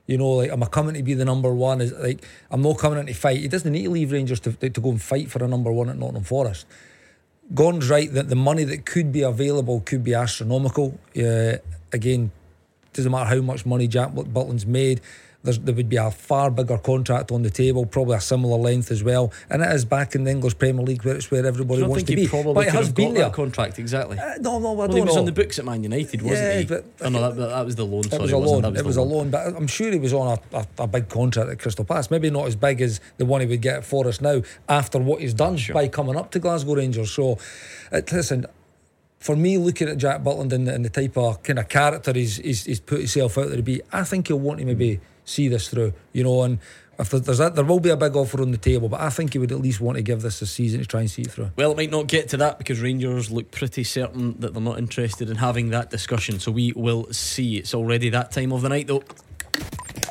You know, like, am I coming to be the number one? Is like, I'm not coming in to fight. He doesn't need to leave Rangers to, to go and fight for a number one at Nottingham Forest. Gordon's right that the money that could be available could be astronomical. Uh, again, doesn't matter how much money Jack Butland's made. There's, there would be a far bigger contract on the table, probably a similar length as well. And it is back in the English Premier League where it's where everybody wants to be. But it has been there. contract exactly. Uh, no, no, I Well, don't he was know. on the books at Man United, wasn't Yeah, he? but- oh, no, that, that was the loan. It was a loan. That It was a loan, but I'm sure he was on a, a, a big contract at Crystal Palace. Maybe not as big as the one he would get for us now after what he's done by coming up to Glasgow Rangers. So, it, listen, for me, looking at Jack Butland and, the- and the type of kind of character he's, he's, he's put himself out there to be, I think he'll want to maybe see this through, you know. And if there's that, there will be a big offer on the table, but I think he would at least want to give this a season to try and see it through. Well, it might not get to that because Rangers look pretty certain that they're not interested in having that discussion. So we will see. It's already that time of the night, though.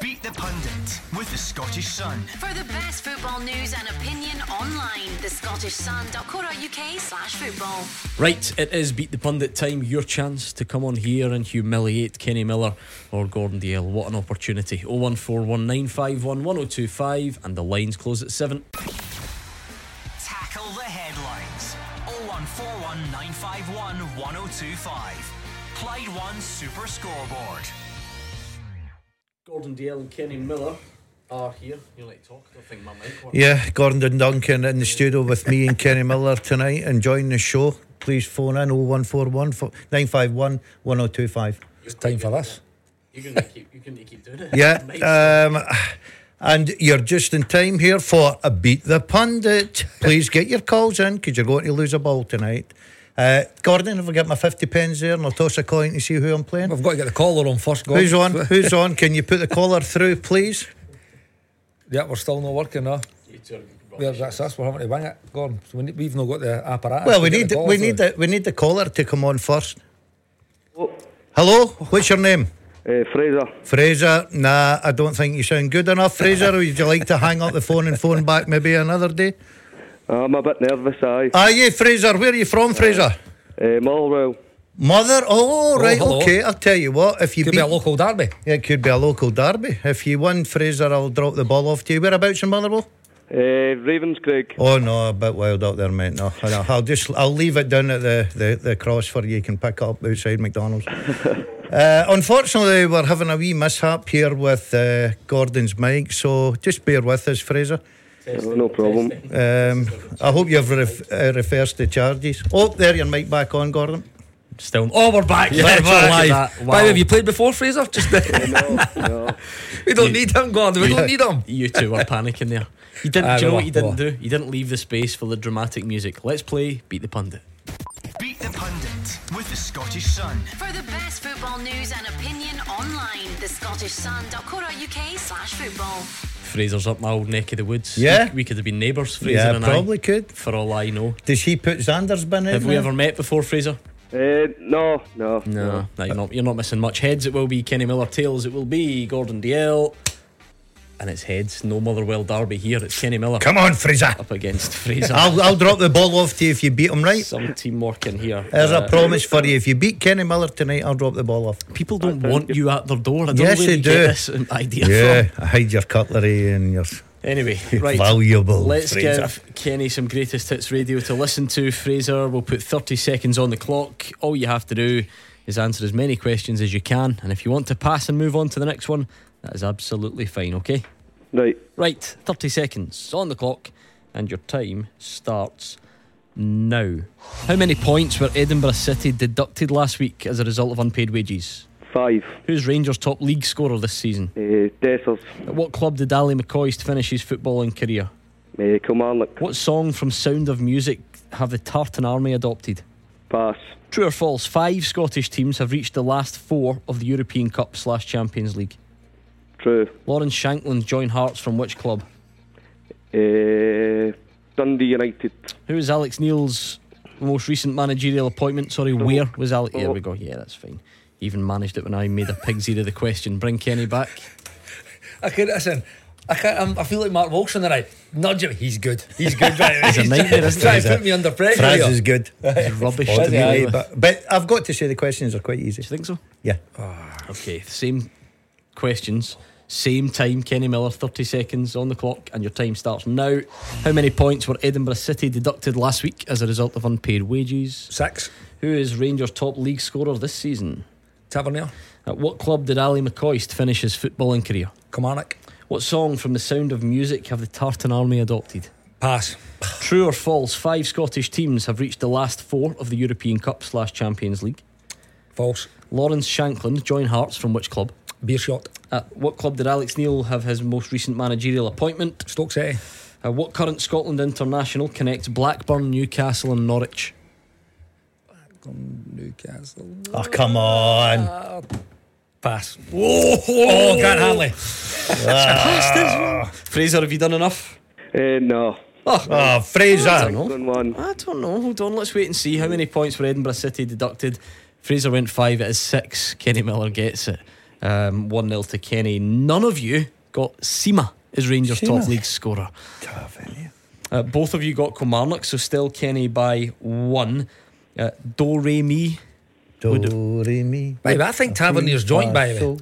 Beat the Pundit with the Scottish Sun. For the best football news and opinion online, thescottishsun.co.uk slash football. Right, it is Beat the Pundit time. Your chance to come on here and humiliate Kenny Miller or Gordon Dalziel. What an opportunity. 01419511025 and the lines close at 7. Tackle the headlines. 0141 951 1025. Clyde One Super Scoreboard. Gordon Dalziel and Kenny Miller are here. You like to talk? I think my mic works. Yeah, Gordon and Duncan in the studio with me and Kenny Miller tonight and enjoying the show. Please phone in 0141 951 1025. It's time for this. You're going to keep, you're going to keep doing it. Yeah, um, and you're just in time here for a Beat the Pundit. Please get your calls in because you're going to lose a ball tonight. Uh, Gordon, have I got my 50 pens there and I'll toss a coin to see who I'm playing? We've got to get the caller on first, Gordon. Who's on? Who's on? Can you put the caller through, please? Yeah, we're still not working now. Yeah, that's us. We're having to wing it, Gordon. So we need, we've not got the apparatus. Well, we need the caller we need the we need the caller to come on first. Hello, what's your name? Uh, Fraser. Fraser. Nah, I don't think you sound good enough, Fraser. Would you like to hang up the phone and phone back maybe another day? I'm a bit nervous, aye. Are you, Fraser? Where are you from, Fraser? Uh, Motherwell. Mother. Oh, right. hello. okay. I'll tell you what. If you Could beat, be a local derby. Yeah, it could be a local derby. If you win, Fraser, I'll drop the ball off to you. Whereabouts in Motherwell? Uh, Ravenscraig. Oh no, a bit wild up there, mate. No, no, I'll just I'll leave it down at the, the, the cross for you. You can pick up outside McDonald's. uh, unfortunately, we're having a wee mishap here with uh, Gordon's mic, so just bear with us, Fraser. Oh, no problem. Um, I hope you've ref- uh, reversed the charges. Oh, there, your mic back on, Gordon. Still. Oh, we're back. Yeah, Let's we're look at live. that. By the way, have you played before, Fraser? Just no, no. we don't need him, Gordon. We don't need him. You two were panicking there. You didn't. Ah, do you know what you didn't we do? You didn't leave the space for the dramatic music. Let's play Beat the Pundit. Beat the Pundit with the Scottish Sun. For the best football news and opinion online, thescottishsun.co.uk slash football. Fraser's up my old neck of the woods. Yeah. we, we could have been neighbours. Fraser yeah, and probably I, could. for all I know. Does he put Xander's bin in? Have we there? ever met before, Fraser? Uh, no, no. No, no, you're not. You're not missing much. Heads, it will be Kenny Miller. Tails, it will be Gordon Dalziel. And it's heads. No Motherwell derby here. It's Kenny Miller Come on, Fraser. up against Fraser. I'll, I'll drop the ball off to you if you beat him, right? Some teamwork in here. There's Uh, a promise for you. If you beat Kenny Miller tonight, I'll drop the ball off. People don't want you at their door. I don't Yes, know where they do. get this idea Yeah, from. hide your cutlery and your Anyway, right. valuable. Let's Fraser. give Kenny some greatest hits radio to listen to. Fraser, we'll put 30 seconds on the clock. All you have to do is answer as many questions as you can. And if you want to pass and move on to the next one, that is absolutely fine, okay? Right. Right, 30 seconds on the clock, and your time starts now. How many points were Edinburgh City deducted last week as a result of unpaid wages? Five. Who's Rangers' top league scorer this season? Uh, Dessers. At what club did Ally McCoist finish his footballing career? Uh, Kilmarnock. What song from Sound of Music have the Tartan Army adopted? Pass. True or false? Five Scottish teams have reached the last four of the European Cup slash Champions League. True. Lawrence Shankland joined Hearts from which club? Uh, Dundee United. Who is Alex Neil's most recent managerial appointment? Sorry, where was Alex? There we go. Yeah, that's fine. Even managed it when I made a pig's ear of the question. Bring Kenny back. I can listen. I can't. I'm, I feel like Mark Wilson tonight. Nudge him. He's good. He's good. Right? He's a nightmare, isn't trying to put me under pressure. Fraz here. is good. He's rubbish to me. Aye, but, but I've got to say the questions are quite easy. Do you think so? Yeah. Okay, same questions, same time. Kenny Miller, 30 seconds on the clock, and your time starts now. How many points were Edinburgh City deducted last week as a result of unpaid wages? Six. Who is Rangers' top league scorer this season? Tavernier. At what club did Ally McCoist finish his footballing career? Kilmarnock. What song from The Sound of Music have the Tartan Army adopted? Pass. True or false? Five Scottish teams have reached the last four of the European Cup slash Champions League. False. Lawrence Shankland joined Hearts from which club? Beerschot. At what club did Alex Neil have his most recent managerial appointment? Stoke City. Uh, what current Scotland international connects Blackburn, Newcastle, and Norwich? Blackburn, Newcastle. Oh, come on. Pass. Whoa. Oh, Grant Hanley. Fraser, have you done enough? Uh, no. Oh, Oh, I Fraser. don't know. One one. I don't know. Hold on. Let's wait and see how many points were Edinburgh City deducted. Fraser went five. It is six. Kenny Miller gets it. Um, 1 0 to Kenny. None of you got Sima as Rangers' top league scorer. Uh, both of you got Kilmarnock, so still Kenny by one. Uh, Do Re Mi. Do, re, mi. Right, but I think Tavernier's joint, by the way.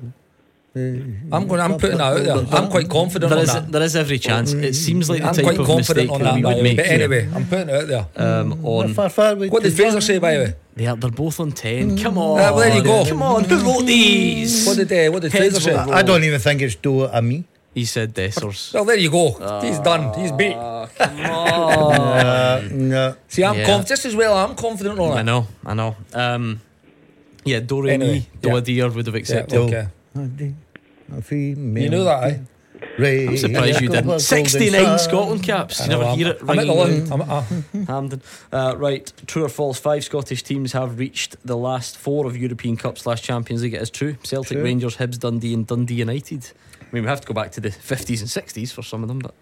I'm going. I'm putting that out there. I'm quite confident There on is, that. there is every chance. It seems like the I'm type quite of confident mistake on that that, we would make. But here. anyway, I'm putting it out there. um, on Far, far What to did Fraser run. say, by the way? They are, they're both on ten. Come on, Uh, well, there you go. Come on, who wrote these? What did uh, What did Heads Fraser say? I don't even think it's do a me. He said Dessers. Well, there you go. He's done. He's beat. Come on. Uh, no. See, I'm Yeah. confident. Just as well, I'm confident on I know, I know. Um, yeah, Do Re Anyway, Mi, Do yeah. a Deer would have Yeah, accepted. okay. You You knew that, eh? I'm surprised you didn't. 69 Scotland caps. You never I'm- hear it I'm at the ringing line. I'm, uh, Hampden. Uh, right, true or false? Five Scottish teams have reached the last four of European Cup slash Champions League. It is true. Celtic, True. Rangers, Hibs, Dundee, and Dundee United. I mean, we have to go back to the 50s and 60s for some of them, but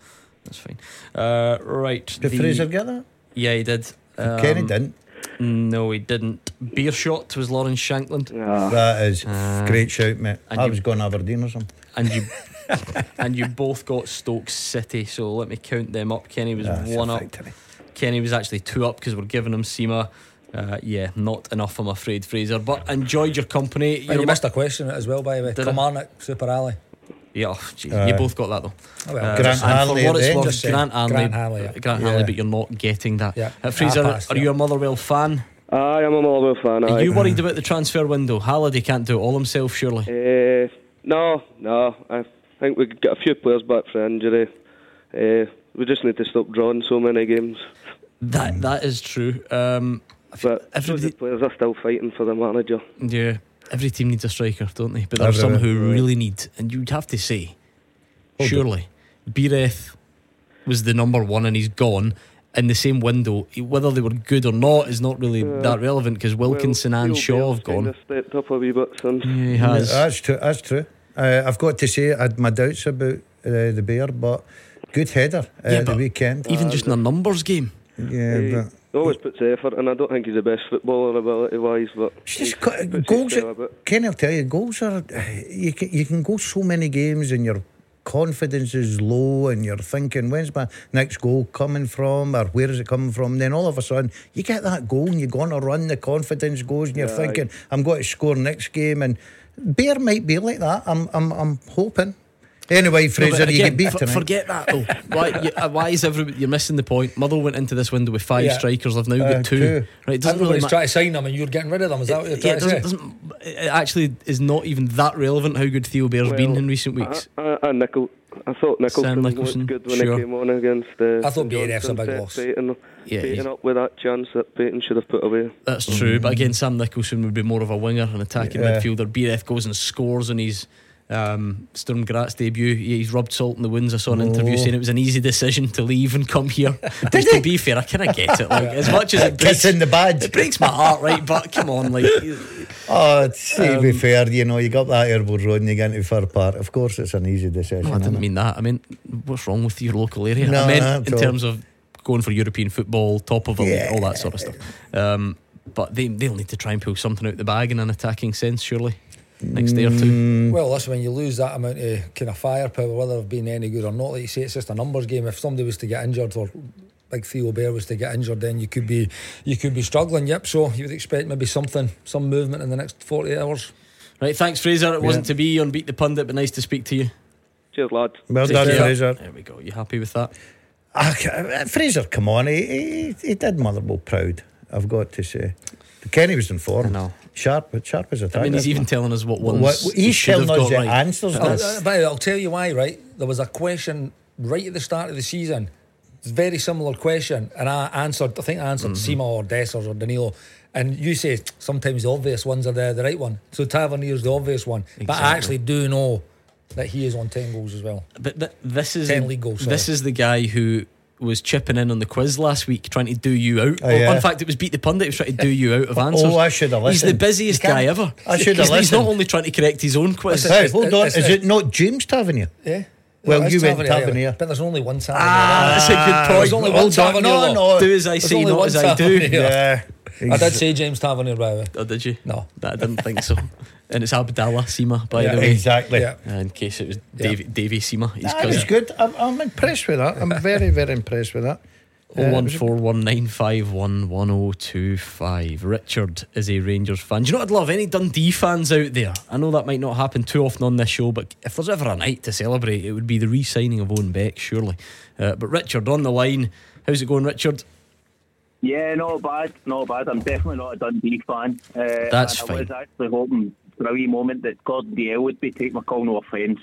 that's fine. Uh, right. Did the- Fraser get that? Yeah, he did. Um, Kenny didn't. No, he didn't. Beerschot was Lawrence Shankland. That is Uh, great shout, mate. and I you- was going Aberdeen or something. and you and you both got Stoke City. So let me count them up. Kenny was That's a one up. victory. Kenny was actually two up because we're giving him Sima. Uh, yeah, not enough, I'm afraid, Fraser. But enjoyed your company. and You're you missed a question as well, by the way. Did I? Super Ally. Yeah, oh, gee, Uh, you both got that though. Oh, well, Uh, Grant and for Hanley what it's worth. Grant Hanley, Grant Hanley, yeah. Grant Yeah. But you're not getting that. Yeah. Uh, Fraser, passed, are yeah. you a Motherwell fan? I'm a Motherwell fan. Are Aye. you worried about the transfer window? Halliday can't do it all himself, surely. Uh, no, no. I think we could get a few players back for injury. Uh, we just need to stop drawing so many games. That that is true. Um, But everybody- the players are still fighting for the manager. Yeah, every team needs a striker, don't they? But there are some who really need, and you'd have to say, Hold surely, Biereth was the number one, and he's gone in the same window. Whether they were good or not is not really Uh, that relevant because Wilkinson Well, and Shaw have gone. Kinda stepped up a wee bit since. Yeah, he has. That's true. That's true. Uh, I've got to say, I had my doubts about uh, the Bear, but good header uh, Yeah, the weekend. Even just in a numbers game. Yeah, He but always puts effort, and I don't think he's the best footballer ability wise, but It's just he co- puts his goals. style a bit. Can I tell you, goals are you can you can go so many games and your confidence is low and you're thinking when's my next goal coming from or where is it coming from? Then all of a sudden you get that goal and you go on a run, the confidence goes and you're Yeah, thinking I'm going to score next game and Bair might be like that. I'm I'm I'm hoping. Anyway, No, Fraser, you get beat f- Forget that though. Why, you, uh, why is everybody? You're missing the point. Mother went into this window with five Yeah. strikers. I've now Uh, got two. two. Right? It doesn't really Everybody's matter. trying to sign them and you're getting rid of them. Is that what you're Yeah, trying it to doesn't, say? doesn't, it actually is not even that relevant how good Theo Bair's been in recent weeks. I, I, I, Nichol, I thought Nicholson, Sam Nicholson, looked good when sure. he came on against. Uh, I thought St BNF's a Johnstone, big set loss. Peyton, Yeah, Peyton he's- up with that chance that Peyton should have put away. That's true. But again, Sam Nicholson would be more of a winger, an attacking Yeah. midfielder. BF goes and scores in his um, Sturm Graz debut. He's rubbed salt in the wounds. I saw an interview Oh. saying it was an easy decision to leave and come here. Which, to be fair, I kind of get it. Like as much as it breaks, Kissing the badge. it breaks my heart, right? But come on, like Oh, to be Um, fair, you know, you got that Airbles Road and you get into Fir Park. Of course, it's an easy decision. No, I didn't mean that. I mean, what's wrong with your local area? No, I meant in all. terms of going for European football, top of Yeah. all that sort of stuff. Um, but they they'll need to try and pull something out the bag in an attacking sense, surely. Next day or two. Mm, Well, listen, when you lose that amount of kind of firepower, whether they've been any good or not, like you say, it's just a numbers game. If somebody was to get injured or Big Theo Bair was to get injured, then you could be you could be struggling. Yep. So you would expect maybe something, some movement in the next forty hours. Right, thanks, Fraser. It wasn't to be on Beat the Pundit, but nice to speak to you. Cheers, lad. well Take done, care. Fraser. There we go. You happy with that? Ah, uh, Fraser, come on, he, he, he did Motherwell proud. I've got to say. Kenny was in form. I know. Sharp, but sharp as a I tack. mean, he's even telling us what ones What- he he's should have telling us got the right. answers. That's- Uh, but I'll tell you why, right? There was a question right at the start of the season. It's a very similar question, and I answered. I think I answered Mm-hmm. Sima or Dessers or Danilo, and you say sometimes the obvious ones are the, the right one. So Tavernier's the obvious one, but I actually do know that he is on ten goals as well. But th- this is 10 league goals, sorry. this is the guy who was chipping in on the quiz last week, trying to do you out. Oh, yeah. In fact, it was beat the pundit. He was trying to do you out of answers. Oh, I should have listened. He's the busiest guy ever. I should have he's, he's not only trying to correct his own quiz. Listen, Hey, hold on. Is it not James Tavernier? Yeah. Well, it's you went Tavernier, Tavernier. but there's only one Tavernier. Ah, that's a good point. There's only one Hold on, Tavernier. no, no. do as I There's say, not one as I do. Yeah. I did say James Tavernier, by the way. Oh, did you? No. I didn't think so. And it's Abdallah Sima, by Yeah, the way. Exactly. Yeah. Uh, in case it was Yeah. Davy, Davy Sima, his That was cousin. good. I'm, I'm impressed with that. I'm very, very impressed with that. Oh Uh, one was it- four one nine five one one oh two five. Richard is a Rangers fan. Do you know what I'd love? Any Dundee fans out there? I know that might not happen too often on this show, but if there's ever a night to celebrate, it would be the re-signing of Owen Beck, surely. Uh, but Richard on the line. How's it going, Richard? Yeah, not bad, not bad. I'm definitely not a Dundee fan. Uh, That's and I was actually hoping for a wee moment that Gordon Dalziel would be take my call no offence.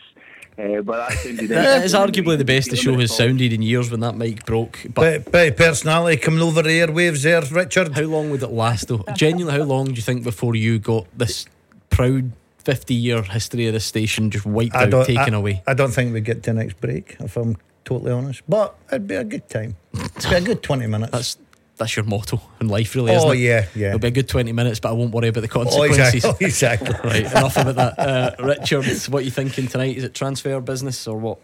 Uh, but that sounded Uh, it's arguably the best the show has sounded in years when that mic broke. But Bit, bit of personality coming over the airwaves there, Richard. how long would it last, though? Genuinely, how long do you think before you got this proud 50 year history of this station just wiped I out, taken I, away? I don't think we get to next break, if I'm totally honest. But it'd be a good time. It'd be a good 20 minutes. That's that's your motto in life, really, isn't oh, it? yeah, yeah. It'll be a good 20 minutes, but I won't worry about the Oh, consequences. exactly. exactly. right, enough about that. Uh, Richard, what are you thinking tonight? Is it transfer business or what?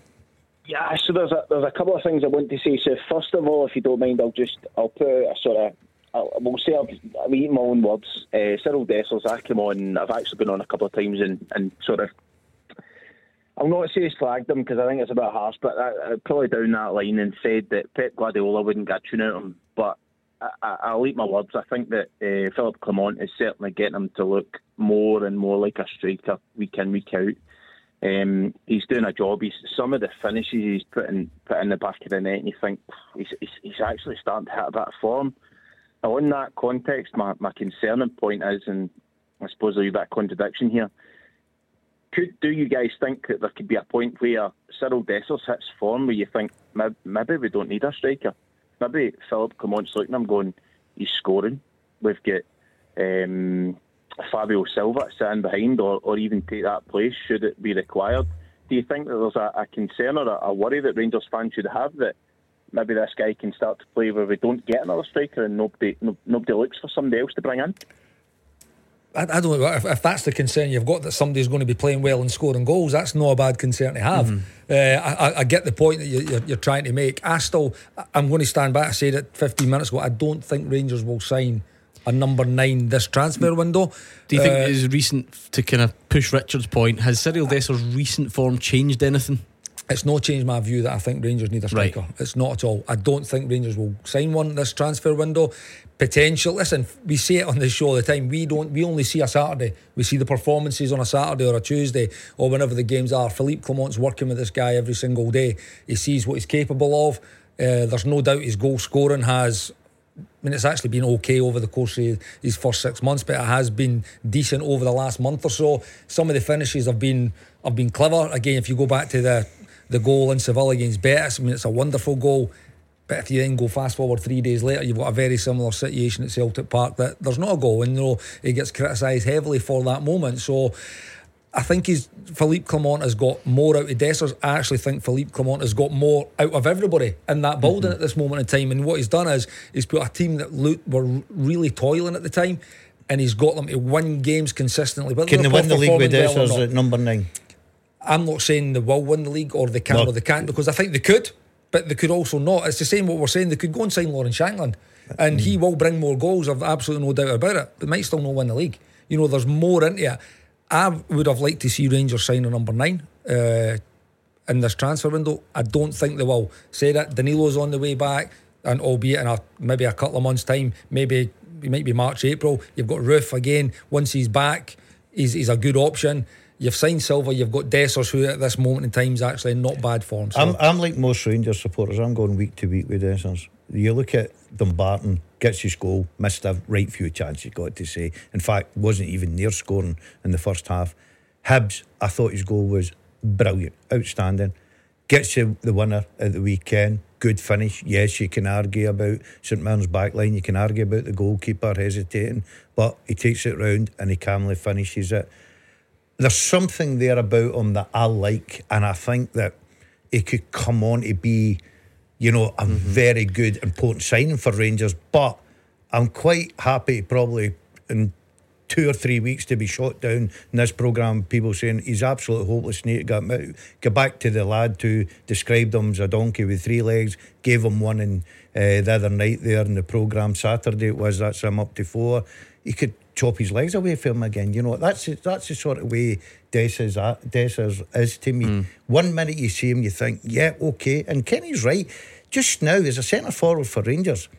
Yeah, so there's a, there's a couple of things I want to say. So first of all, if you don't mind, I'll just I'll put a sort of I'll, we'll say I'll, I'll my own words. Uh, Cyril Dessers, I came on. I've actually been on a couple of times and, and sort of. I'll not say slagged him because I think it's a bit harsh, but I, I probably down that line and said that Pep Guardiola wouldn't get a tune out of him. But I, I, I'll eat my words. I think that uh, Philippe Clement is certainly getting him to look more and more like a striker week in week out. Um, he's doing a job. He's some of the finishes he's putting put in the back of the net, and you think he's, he's, he's actually starting to hit a bit of form. Now, in that context, my, my concerning point is, and I suppose a wee bit of contradiction here. Could do you guys think that there could be a point where Cyril Dessers hits form where you think "May- maybe we don't need a striker? Maybe Philippe Clement's looking I'm going, he's scoring. We've got um, Fabio Silva sitting behind, or, or even take that place should it be required. Do you think that there's a, a concern or a, a worry that Rangers fans should have that maybe this guy can start to play where we don't get another striker and nobody no, nobody looks for somebody else to bring in? I, I don't know if, if that's the concern you've got that somebody's going to be playing well and scoring goals. That's not a bad concern to have. Uh, I, I- get the point that you, you're, you're trying to make. I still, I'm going to stand back. I said it 15 minutes ago. I don't think Rangers will sign a number nine this transfer window. Do you think Uh, his recent, to kind of push Richard's point, has Cyril Desser's recent form changed anything? It's not changed my view that I think Rangers need a striker. Right. It's not at all. I don't think Rangers will sign one this transfer window. Potential. Listen, we see it on the show all the time. We don't. We only see a Saturday. We see the performances on a Saturday or a Tuesday or whenever the games are. Philippe Clement's working with this guy every single day. He sees what he's capable of. Uh, there's no doubt his goal scoring has I mean, it's actually been okay over the course of his first six months, but it has been decent over the last month or so. Some of the finishes have been have been clever. Again, if you go back to the the goal in Seville against Betis, I mean, it's a wonderful goal. But if you then go fast forward three days later, you've got a very similar situation at Celtic Park that there's not a goal, and you know he gets criticised heavily for that moment. So. I think he's Philippe Clement has got more out of Dessers. I actually think Philippe Clement has got more out of everybody in that mm-hmm. building at this moment in time. And what he's done is he's put a team that looked were really toiling at the time, and he's got them to win games consistently. But Can they win the league with performing well Dessers at number nine? I'm not saying they will win the league or they can No. or they can't because I think they could, but they could also not. It's the same what we're saying. They could go and sign Lawrence Shankland, and he will bring more goals. I've absolutely no doubt about it. They might still not win the league. You know, there's more into it. I would have liked to see Rangers sign a number nine. Uh, in this transfer window, I don't think they will. Say that Danilo's on the way back, and albeit in a maybe a couple of months' time, maybe it might be March, April. You've got Roofe again. Once he's back, he's, he's a good option. You've signed Silva. You've got Dessers, who at this moment in time is actually not bad for him. So I'm, I'm like most Rangers supporters. I'm going week to week with Dessers. You look at Dumbarton, gets his goal, missed a right few chances, got to say. In fact, wasn't even near scoring in the first half. Hibs, I thought his goal was brilliant, outstanding. Gets you the winner at the weekend. Good finish. Yes, you can argue about St Mirren's back line. You can argue about the goalkeeper hesitating, but he takes it round and he calmly finishes it there's something there about him that I like, and I think that he could come on to be, you know, a very good, important signing for Rangers. But I'm quite happy, probably in two or three weeks, to be shot down in this programme. People saying he's absolutely hopeless. Need to get him out. Go back to the lad who described him as a donkey with three legs. Gave him one in uh, the other night there in the programme Saturday. It was that's him up to four. He could chop his legs away from him again. You know that's that's the sort of way Dessers uh, Dessers is to me. Hmm. One minute you see him, you think, yeah, okay. And Kenny's right. Just now, as a centre forward for Rangers,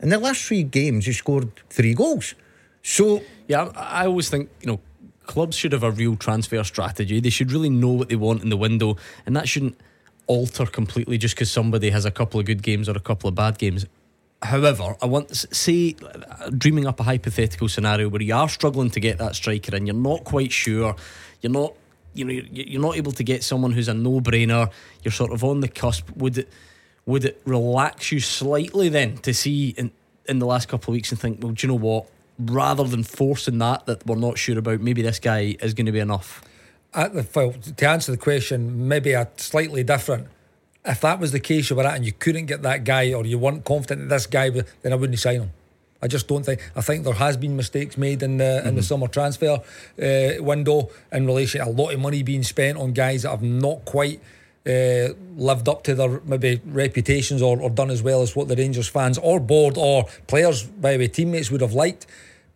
in the last three games, he scored three goals. So Yeah, I always think, you know, clubs should have a real transfer strategy. They should really know what they want in the window, and that shouldn't alter completely just because somebody has a couple of good games or a couple of bad games. However, I want s- say dreaming up a hypothetical scenario where you are struggling to get that striker and you're not quite sure, you're not you know you're not able to get someone who's a no-brainer. You're sort of on the cusp. Would it would it relax you slightly then to see in in the last couple of weeks and think, well, do you know what? Rather than forcing that that we're not sure about, maybe this guy is going to be enough. at the, well, to answer the question, maybe a slightly different. If that was the case you were at and you couldn't get that guy or you weren't confident that this guy, was- then I wouldn't sign him. I just don't think. I think there has been mistakes made in the in the summer transfer uh, window in relation to a lot of money being spent on guys that have not quite uh, lived up to their maybe reputations or, or done as well as what the Rangers fans or board or players, by the way, teammates would have liked.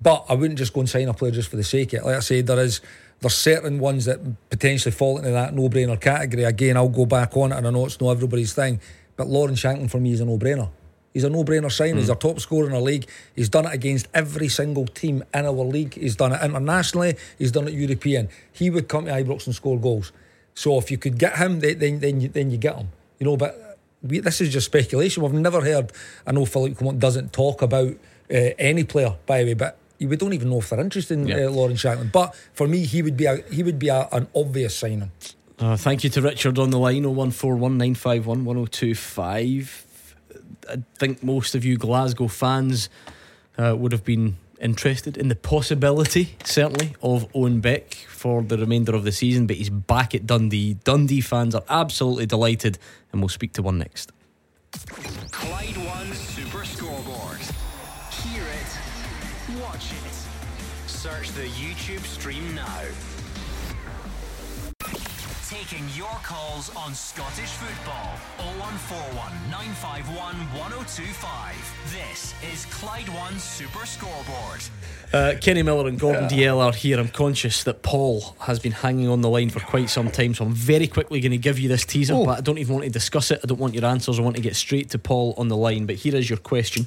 But I wouldn't just go and sign a player just for the sake of it. Like I said, there is there's certain ones that potentially fall into that no-brainer category. Again, I'll go back on it, and I know it's not everybody's thing, but Lawrence Shankland for me is a no-brainer. He's a no-brainer sign. He's our top scorer in our league. He's done it against every single team in our league. He's done it internationally. He's done it European. He would come to Ibrox and score goals. So if you could get him, then then then you, then you get him. You know, but we, this is just speculation. We've never heard. I know Philippe doesn't talk about uh, any player, by the way, but we don't even know if they're interested in Yeah. uh, Lawrence Shankland. But for me, he would be a he would be a, an obvious signing. Uh, thank you to Richard on the line 01419511025. I think most of you Glasgow fans uh, would have been interested in the possibility, certainly, of Owen Beck for the remainder of the season, but he's back at Dundee. Dundee fans are absolutely delighted, and we'll speak to one next. Clyde One the YouTube stream now. Taking your calls on Scottish football. 0141 951 1025. This is Clyde One Super Scoreboard. Uh, Kenny Miller and Gordon Dalziel are here. I'm conscious that Paul has been hanging on the line for quite some time, so I'm very quickly going to give you this teaser, Oh. but I don't even want to discuss it. I don't want your answers. I want to get straight to Paul on the line. But here is your question.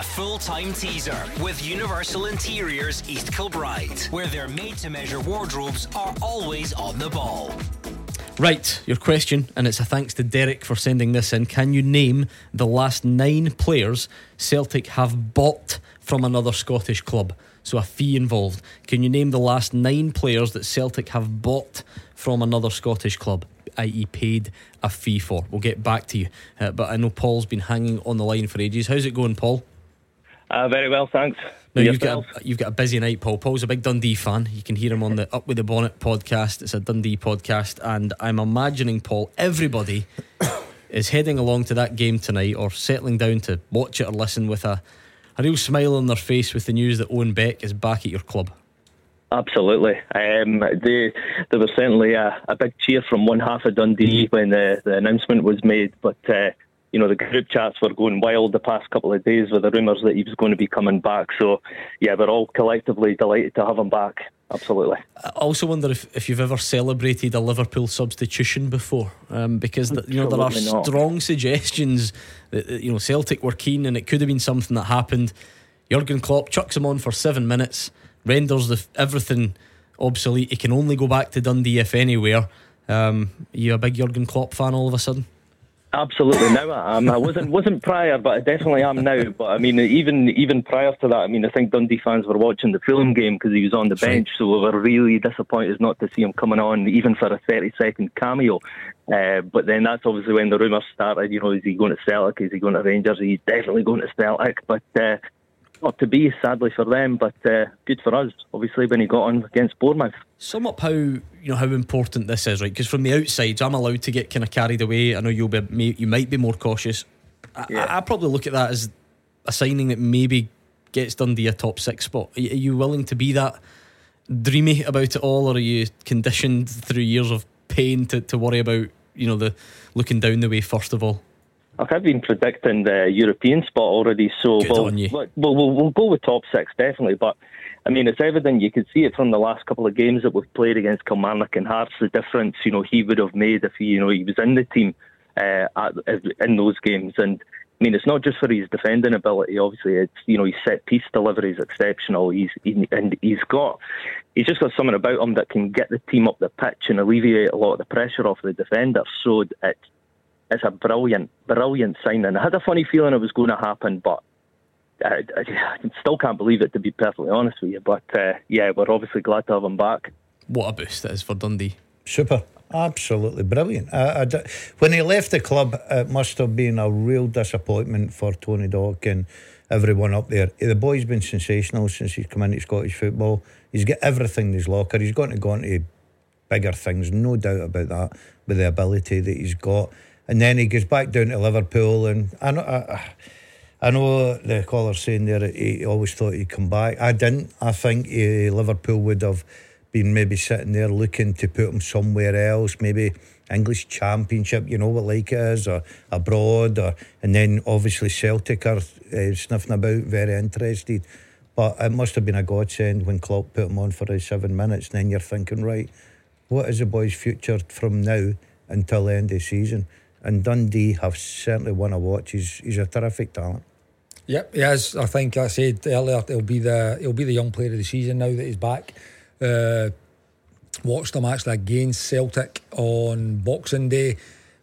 The full time teaser with Universal Interiors East Kilbride, where their made to measure wardrobes are always on the ball. Right, your question, and it's a thanks to Derek for sending this in. Can you name the last nine players Celtic have bought from another Scottish club? So a fee involved. Can you name the last nine players that Celtic have bought from another Scottish club, i.e., paid a fee for? We'll get back to you. Uh, but I know Paul's been hanging on the line for ages. How's it going, Paul? Uh, very well, thanks. Now you've got a, you've got a busy night, Paul. Paul's a big Dundee fan. You can hear him on the Up with the Bonnet podcast. It's a Dundee podcast, and I'm imagining Paul. Everybody is heading along to that game tonight, or settling down to watch it or listen with a a real smile on their face with the news that Owen Beck is back at your club. Absolutely. Um, they, there was certainly a, a big cheer from one half of Dundee when the, the announcement was made, but uh, you know the group chats were going wild the past couple of days with the rumours that he was going to be coming back. So yeah, we're all collectively delighted to have him back. Absolutely. I also wonder if, if you've ever celebrated a Liverpool substitution before, um, because the, you know there are not. strong suggestions that you know Celtic were keen, and it could have been something that happened. Jurgen Klopp chucks him on for seven minutes, renders the, everything obsolete. He can only go back to Dundee if anywhere. Um, you a big Jurgen Klopp fan all of a sudden? Absolutely. Now I am. I wasn't wasn't prior, but I definitely am now. But I mean, even even prior to that, I mean, I think Dundee fans were watching the Fulham game because he was on the bench, so we were really disappointed not to see him coming on, even for a thirty second cameo. Uh, but then that's obviously when the rumours started. You know, is he going to Celtic? Is he going to Rangers? He's definitely going to Celtic. But uh, not to be, sadly for them. But uh, good for us, obviously, when he got on against Bournemouth. Sum up how you know how important this is, right? Because from the outside, I'm allowed to get kind of carried away. I know you'll be, you might be more cautious. I, I, I probably look at that as a signing that maybe gets Dundee a top six spot. Are, you- are you willing to be that dreamy about it all, or are you conditioned through years of pain to, to worry about you know the looking down the way first of all? Look, I've been predicting the European spot already, so Good we'll, we'll, we'll, we'll go with top six, definitely. But, I mean, it's evident, you can see it from the last couple of games that we've played against Kilmarnock and Hearts, the difference, you know, he would have made if he, you know, he was in the team uh, at, in those games. And, I mean, it's not just for his defending ability, obviously, it's, you know, his set piece delivery is exceptional. He's, he, and he's got, he's just got something about him that can get the team up the pitch and alleviate a lot of the pressure off the defender. So it's, it's a brilliant, brilliant signing. I had a funny feeling it was going to happen, but I, I, I still can't believe it, to be perfectly honest with you. But uh, yeah, we're obviously glad to have him back. What a boost that is for Dundee. Super. Absolutely brilliant. I, I d- when he left the club, it must have been a real disappointment for Tony Dock and everyone up there. The boy's been sensational since he's come into Scottish football. He's got everything in his locker. He's going to go into bigger things, no doubt about that, with the ability that he's got. And then he goes back down to Liverpool, and I know. I, I know the caller saying there he always thought he'd come back. I didn't. I think eh, Liverpool would have been maybe sitting there looking to put him somewhere else, maybe English Championship, you know what like it is, or abroad, or and then obviously Celtic are uh, sniffing about, very interested. But it must have been a godsend when Klopp put him on for his seven minutes, and then you're thinking, right, what is the boy's future from now until the end of the season? And Dundee have certainly won a watch. He's, he's a terrific talent. Yep, he is. I think I said earlier he'll be the he'll be the young player of the season now that he's back. Uh, watched him actually against Celtic on Boxing Day.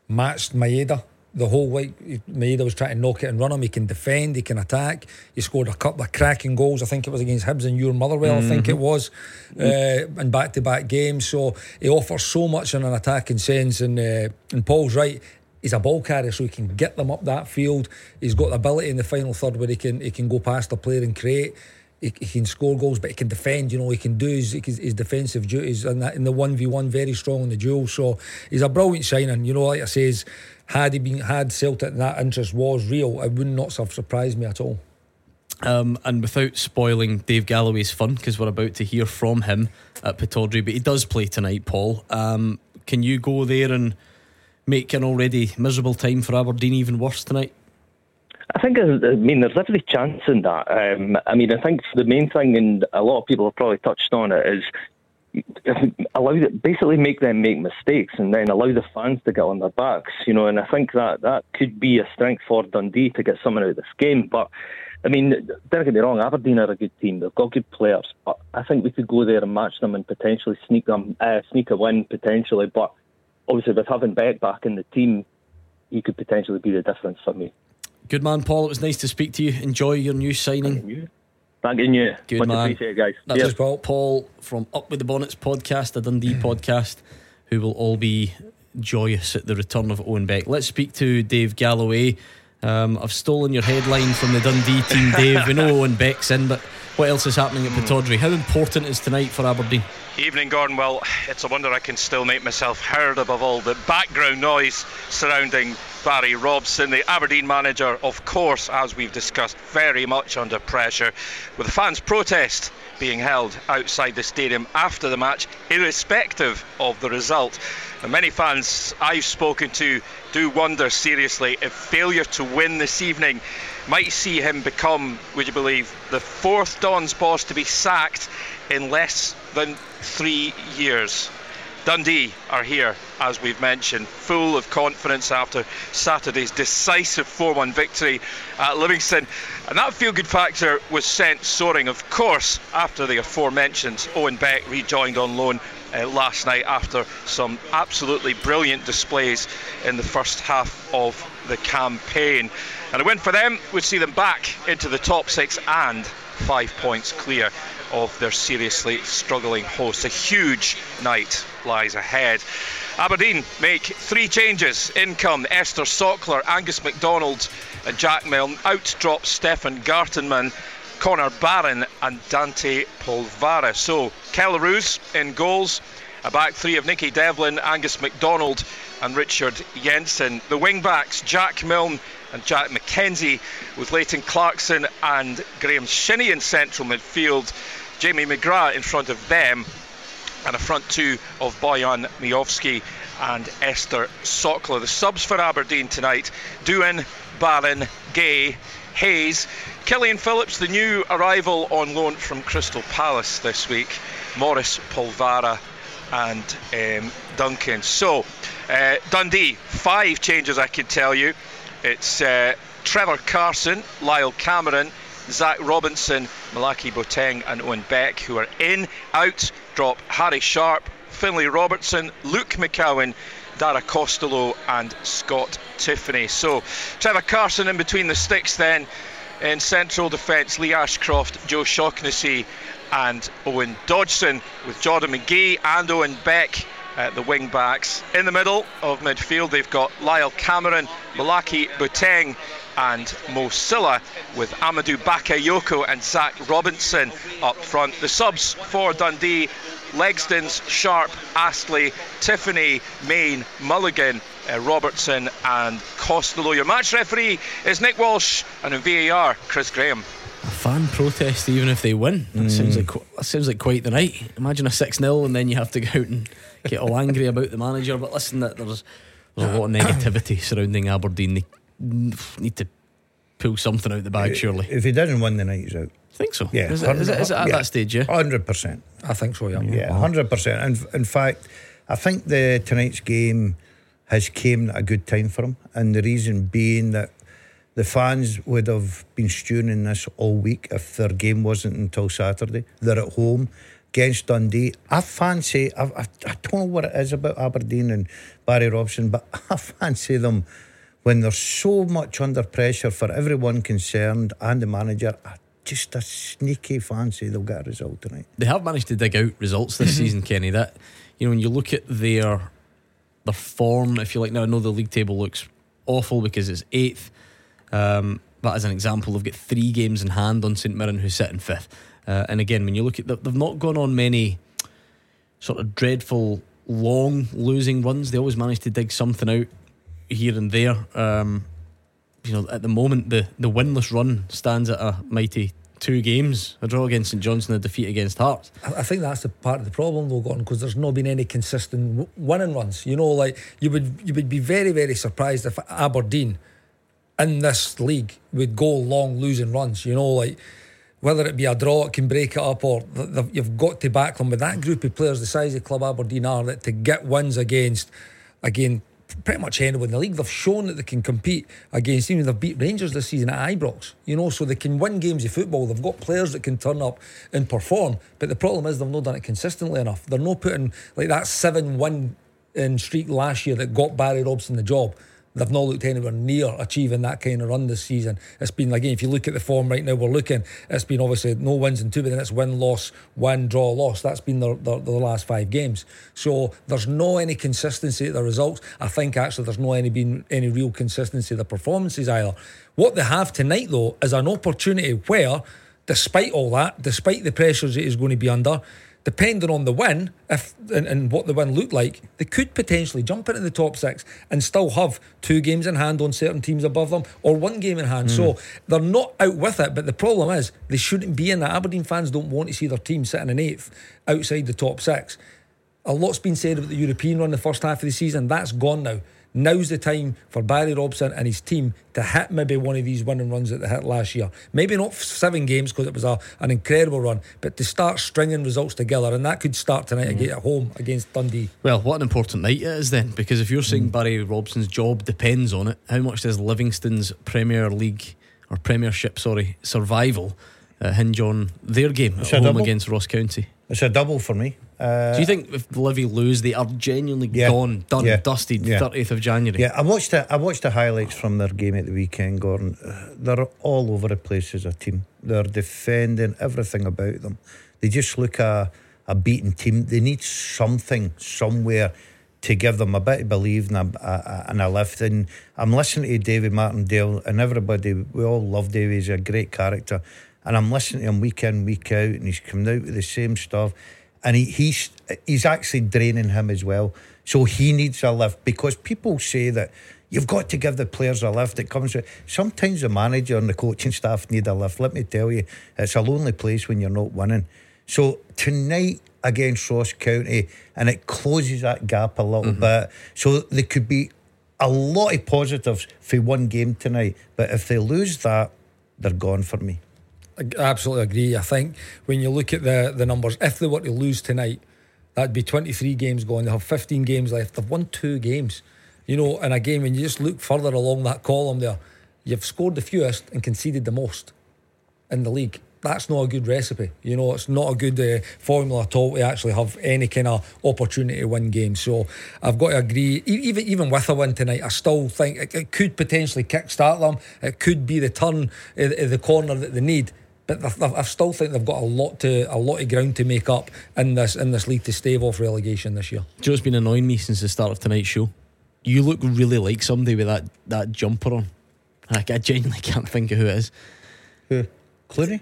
Matched Maeda the whole week. Maeda was trying to knock it and run him. He can defend. He can attack. He scored a couple of cracking goals. I think it was against Hibs and your Motherwell. I think it was uh, in back to back games. So he offers so much in an attacking sense. And uh, and Paul's right he's a ball carrier, so he can get them up that field. He's got the ability in the final third where he can he can go past the player and create. He, he can score goals, but he can defend. You know, he can do his, his, his defensive duties and in the one v one, very strong in the duel. So he's a brilliant signing. You know, like I says, had he been had Celtic and that interest was real, it would not have surprised me at all. Um, and without spoiling Dave Galloway's fun, because we're about to hear from him at Pittodrie, but he does play tonight, Paul. Um, can you go there and make an already miserable time for Aberdeen even worse tonight? I think, uh, I mean, there's every chance in that. Um, I mean, I think the main thing, and a lot of people have probably touched on it, is allow basically make them make mistakes and then allow the fans to get on their backs, you know. And I think that that could be a strength for Dundee to get someone out of this game. But I mean, don't get me wrong, Aberdeen are a good team. They've got good players, but I think we could go there and match them and potentially sneak them, uh, sneak a win potentially. But obviously, with having Beck back in the team, he could potentially be the difference for me. Good man, Paul. It was nice to speak to you. Enjoy your new signing. Thank you. Good Much man. appreciated, guys. That's. Paul. Paul from Up with the Bonnets podcast, the Dundee podcast, who will all be joyous at the return of Owen Beck. Let's speak to Dave Galloway. Um, I've stolen your headline from the Dundee team, Dave. We know Owen Beck's in, but what else is happening at Pittodrie? How important is tonight for Aberdeen? Evening, Gordon. Well, it's a wonder I can still make myself heard above all the background noise surrounding Barry Robson, the Aberdeen manager, of course, as we've discussed, very much under pressure, with the fans' protest being held outside the stadium after the match, irrespective of the result. And many fans I've spoken to do wonder seriously if failure to win this evening might see him become, would you believe, the fourth Don's boss to be sacked in less than three years. Dundee are here, as we've mentioned, full of confidence after Saturday's decisive 4 1 victory at Livingston. And that feel good factor was sent soaring, of course, after the aforementioned Owen Beck rejoined on loan uh, last night after some absolutely brilliant displays in the first half of the campaign. And a win for them would see them back into the top six and five points clear of their seriously struggling hosts. A huge night lies ahead. Aberdeen make three changes. In come Ester Sokler, Angus MacDonald, and Jack Milne. Out drops Stefan Gartenmann. Connor Barron and Dante Polvara. So, Kelle Roos in goals. A back three of Nicky Devlin, Angus MacDonald, and Richard Jensen. The wing backs, Jack Milne and Jack McKenzie, with Leighton Clarkson and Graeme Shinnie in central midfield. Jamie McGrath in front of them, and a front two of Bojan Miovski and Ester Sokler. The subs for Aberdeen tonight Doohan, Barron, Gay, Hayes, Killian Phillips, the new arrival on loan from Crystal Palace this week, Morris Polvara, and um, Duncan. So, uh, Dundee, five changes I can tell you. It's uh, Trevor Carson, Lyall Cameron, Zach Robinson, Malachi Boateng, and Owen Beck, who are in. Out, drop Harry Sharp, Finlay Robertson, Luke McCowan, Dara Costello, and Scott Tiffany. So, Trevor Carson in between the sticks then. In central defence, Lee Ashcroft, Joe Shaughnessy, and Owen Dodgson, with Jordan McGhee and Owen Beck at the wing backs. In the middle of midfield, they've got Lyall Cameron, Malachi Boateng, and Mo Sylla, with Amadou Bakayoko and Zach Robinson up front. The subs for Dundee Legzdins, Sharp, Astley, Tiffany, Main, Mulligan, uh, Robertson, and Costello. Your match referee is Nick Walsh, and in VAR, Chris Graham. A fan protest, even if they win. That mm. sounds like that sounds like quite the night. Imagine a six 0 and then you have to go out and get all angry about the manager. But listen, that there's there's a lot of negativity surrounding Aberdeen. They need to pull something out the bag, surely. If he doesn't win the night, he's out. I think so. Yeah, Is it- is it- is it at that stage? Yeah, hundred percent. I think so. Yeah, Yeah, hundred percent. And in fact, I think the tonight's game has came at a good time for him, and the reason being that the fans would have been stewing in this all week if their game wasn't until Saturday. They're at home against Dundee. I fancy. I, I, I don't know what it is about Aberdeen and Barry Robson, but I fancy them when they're so much under pressure for everyone concerned and the manager. I just a sneaky fancy they'll get a result tonight. they have managed to dig out results this mm-hmm. season, Kenny. That you know when you look at their their form, if you like. Now I know the league table looks awful because it's eighth. Um, but as an example, they've got three games in hand on St Mirren, who's sitting fifth. Uh, and again, when you look at, the, they've not gone on many sort of dreadful long losing runs. They always manage to dig something out here and there. Um, you know, at the moment the the winless run stands at a mighty two games: a draw against St Johnstone, a defeat against Hearts. I think that's the part of the problem though, Gordon, because there's not been any consistent winning runs. You know, like you would you would be very very surprised if Aberdeen in this league would go long losing runs. You know, like whether it be a draw, it can break it up, or you've got to back them. With that group of players, the size of Club Aberdeen are, that to get wins against, again, pretty much anyone in the league, they've shown that they can compete against. Even they've beat Rangers this season at Ibrox, you know, so they can win games of football. They've got players that can turn up and perform, but the problem is they've not done it consistently enough. They're not putting like that seven-win in streak last year that got Barry Robson the job. They've not looked anywhere near achieving that kind of run this season. It's been again, if you look at the form right now, we're looking. It's been obviously no wins in two, but then it's win, loss, win, draw, loss. That's been their, their last five games. So there's no any consistency at the results. I think actually there's no any been any real consistency of the performances either. What they have tonight though is an opportunity where, despite all that, despite the pressures it is going to be under, depending on the win, if and, and what the win looked like, they could potentially jump into the top six and still have two games in hand on certain teams above them or one game in hand. So hmm. they're not out with it, but the problem is they shouldn't be in that. Aberdeen fans don't want to see their team sitting in eighth outside the top six. A lot's been said about the European run the first half of the season. That's gone now. Now's the time for Barry Robson and his team to hit maybe one of these winning runs that they hit last year. Maybe not seven games because it was a, an incredible run, but to start stringing results together, and that could start tonight again at home against Dundee. Well, what an important night it is then, because if you're Mm. saying Barry Robson's job depends on it, how much does Livingston's Premier League or Premiership, sorry, survival uh, hinge on their game It's at home double. against Ross County? It's a double for me. Uh, Do you think if Livy lose, they are genuinely Yeah. gone, done, Yeah. dusted, Yeah. 30th of January? Yeah, I watched the I watched the highlights from their game at the weekend, Gordon. They're all over the place as a team. They're defending everything about them. They just look a a beaten team. They need something somewhere to give them a bit of belief and a, a, a- and a lift. And I'm listening to David Martindale and everybody. We all love David. He's a great character. And I'm listening to him week in, week out, and he's coming out with the same stuff. And he, he's he's actually draining him as well. So he needs a lift because people say that you've got to give the players a lift. It comes with sometimes the manager and the coaching staff need a lift. Let me tell you, it's a lonely place when you're not winning. So tonight against Ross County, and it closes that gap a little mm-hmm. bit. So there could be a lot of positives for one game tonight. But if they lose that, they're gone for me. I absolutely agree. I think when you look at the the numbers, if they were to lose tonight, that'd be 23 games gone. They have 15 games left. They've won two games. You know, and again, when you just look further along that column there, you've scored the fewest and conceded the most in the league. That's not a good recipe. You know, it's not a good uh, formula at all to actually have any kind of opportunity to win games. So I've got to agree. Even even with a win tonight, I still think it, it could potentially kickstart them. It could be the turn of the corner that they need. But they've- they've- I still think they've got a lot to a lot of ground to make up in this in this league to stave off relegation this year. Do you know what's been annoying me since the start of tonight's show? You look really like somebody with that, that jumper on. Like, I genuinely can't think of who it is. Who? Clooney?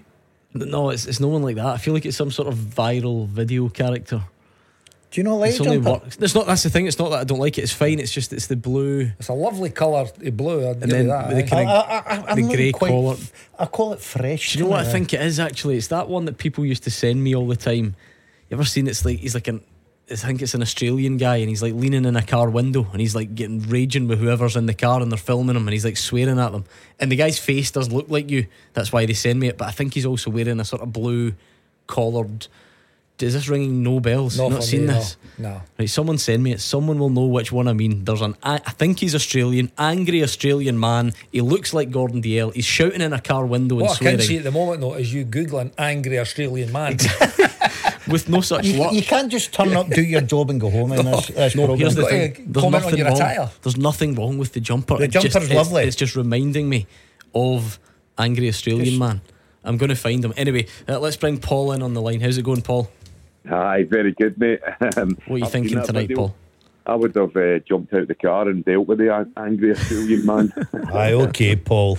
No, it's, it's no one like that. I feel like it's some sort of viral video character. Do you not like It's only jumper? work. It's not. That's the thing. It's not that I don't like it. It's fine. It's just it's the blue It's a lovely colour, the blue. I'd and then that. the eh? kind I- of I- I- the grey quite- collar. I call it fresh. Do you know what I tonight. think it is actually? It's that one that people used to send me all the time. You ever seen it's like he's like an I think it's an Australian guy and he's like leaning in a car window and he's like getting raging with whoever's in the car and they're filming him and he's like swearing at them. And the guy's face does look like you. That's why they send me it. But I think he's also wearing a sort of blue collared is this ringing no bells? Not not seen me, this? No. Right, someone send me it. Someone will know which one I mean. There's an, I I think he's Australian, angry Australian man. He looks like Gordon Dalziel. He's shouting in a car window and swearing. What I can see at the moment though is you googling angry Australian man. with no such You, luck. you can't just turn up, do your job, and go home in this, this No, here's the thing. There's comment on nothing your wrong. attire. There's nothing wrong with the jumper. The It just- jumper's it's- lovely. It's just reminding me of angry Australian Just- man. I'm going to find him anyway. Uh, let's bring Paul in on the line. How's it going, Paul? Aye, very good, mate. Um, What are you I've thinking tonight, video. Paul? I would have uh, jumped out the car and dealt with the an- angry Australian man. Aye, okay, Paul.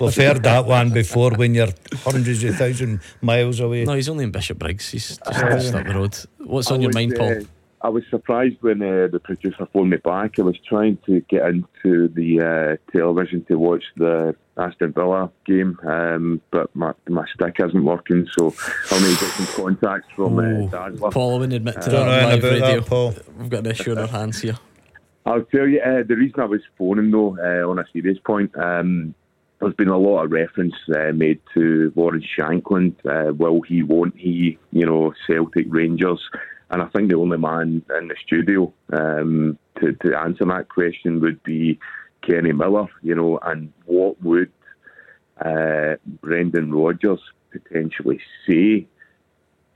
We've heard that one before when you're hundreds of thousand miles away. No, he's only in Bishopbriggs. He's just, just up the road. What's on I your was, mind, Paul? uh, I was surprised when uh, the producer phoned me back. I was trying to get into the uh, television to watch the Aston Villa game, um, but my, my stick isn't working, so I'll need to get some contacts from uh, Dazzler. Paul, I wouldn't admit to Uh, that on live about that, radio. Paul. We've got an issue on our hands here. I'll tell you, uh, the reason I was phoning though, uh, on a serious point, um, there's been a lot of reference uh, made to Warren Shankland. Uh, will he, won't he? You know, Celtic Rangers. And I think the only man in the studio um, to, to answer that question would be Kenny Miller, you know, and what would uh, Brendan Rodgers potentially say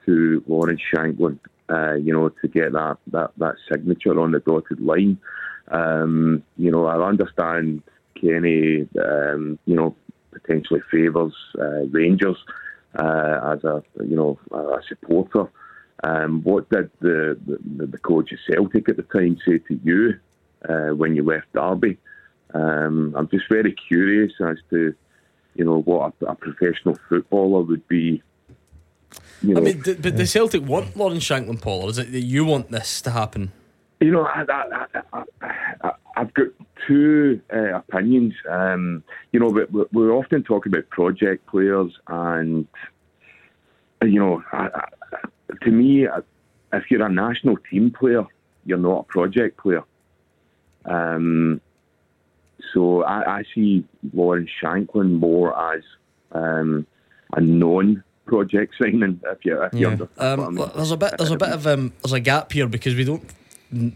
to Lawrence Shankland, uh, you know, to get that, that, that signature on the dotted line. Um, you know, I understand Kenny, um, you know, potentially favours uh, Rangers uh, as a, you know, a supporter. Um, what did the, the, the coach of Celtic at the time say to you uh, when you left Derby? Um, I'm just very curious as to, you know, what a, a professional footballer would be. You know, I mean, d- but the Celtic want Lawrence Shankland, Paul, or is it that you want this to happen? You know, I, I, I, I, I've got two uh, opinions. Um, you know, we, we- we're often talking about project players, and you know, I, I, to me, if you're a national team player, you're not a project player. Um, so I, I see Lawrence Shankland more as um, a non-project signing. If you, if you understand Um, mean. there's a bit. There's a bit of um, there's a gap here because we don't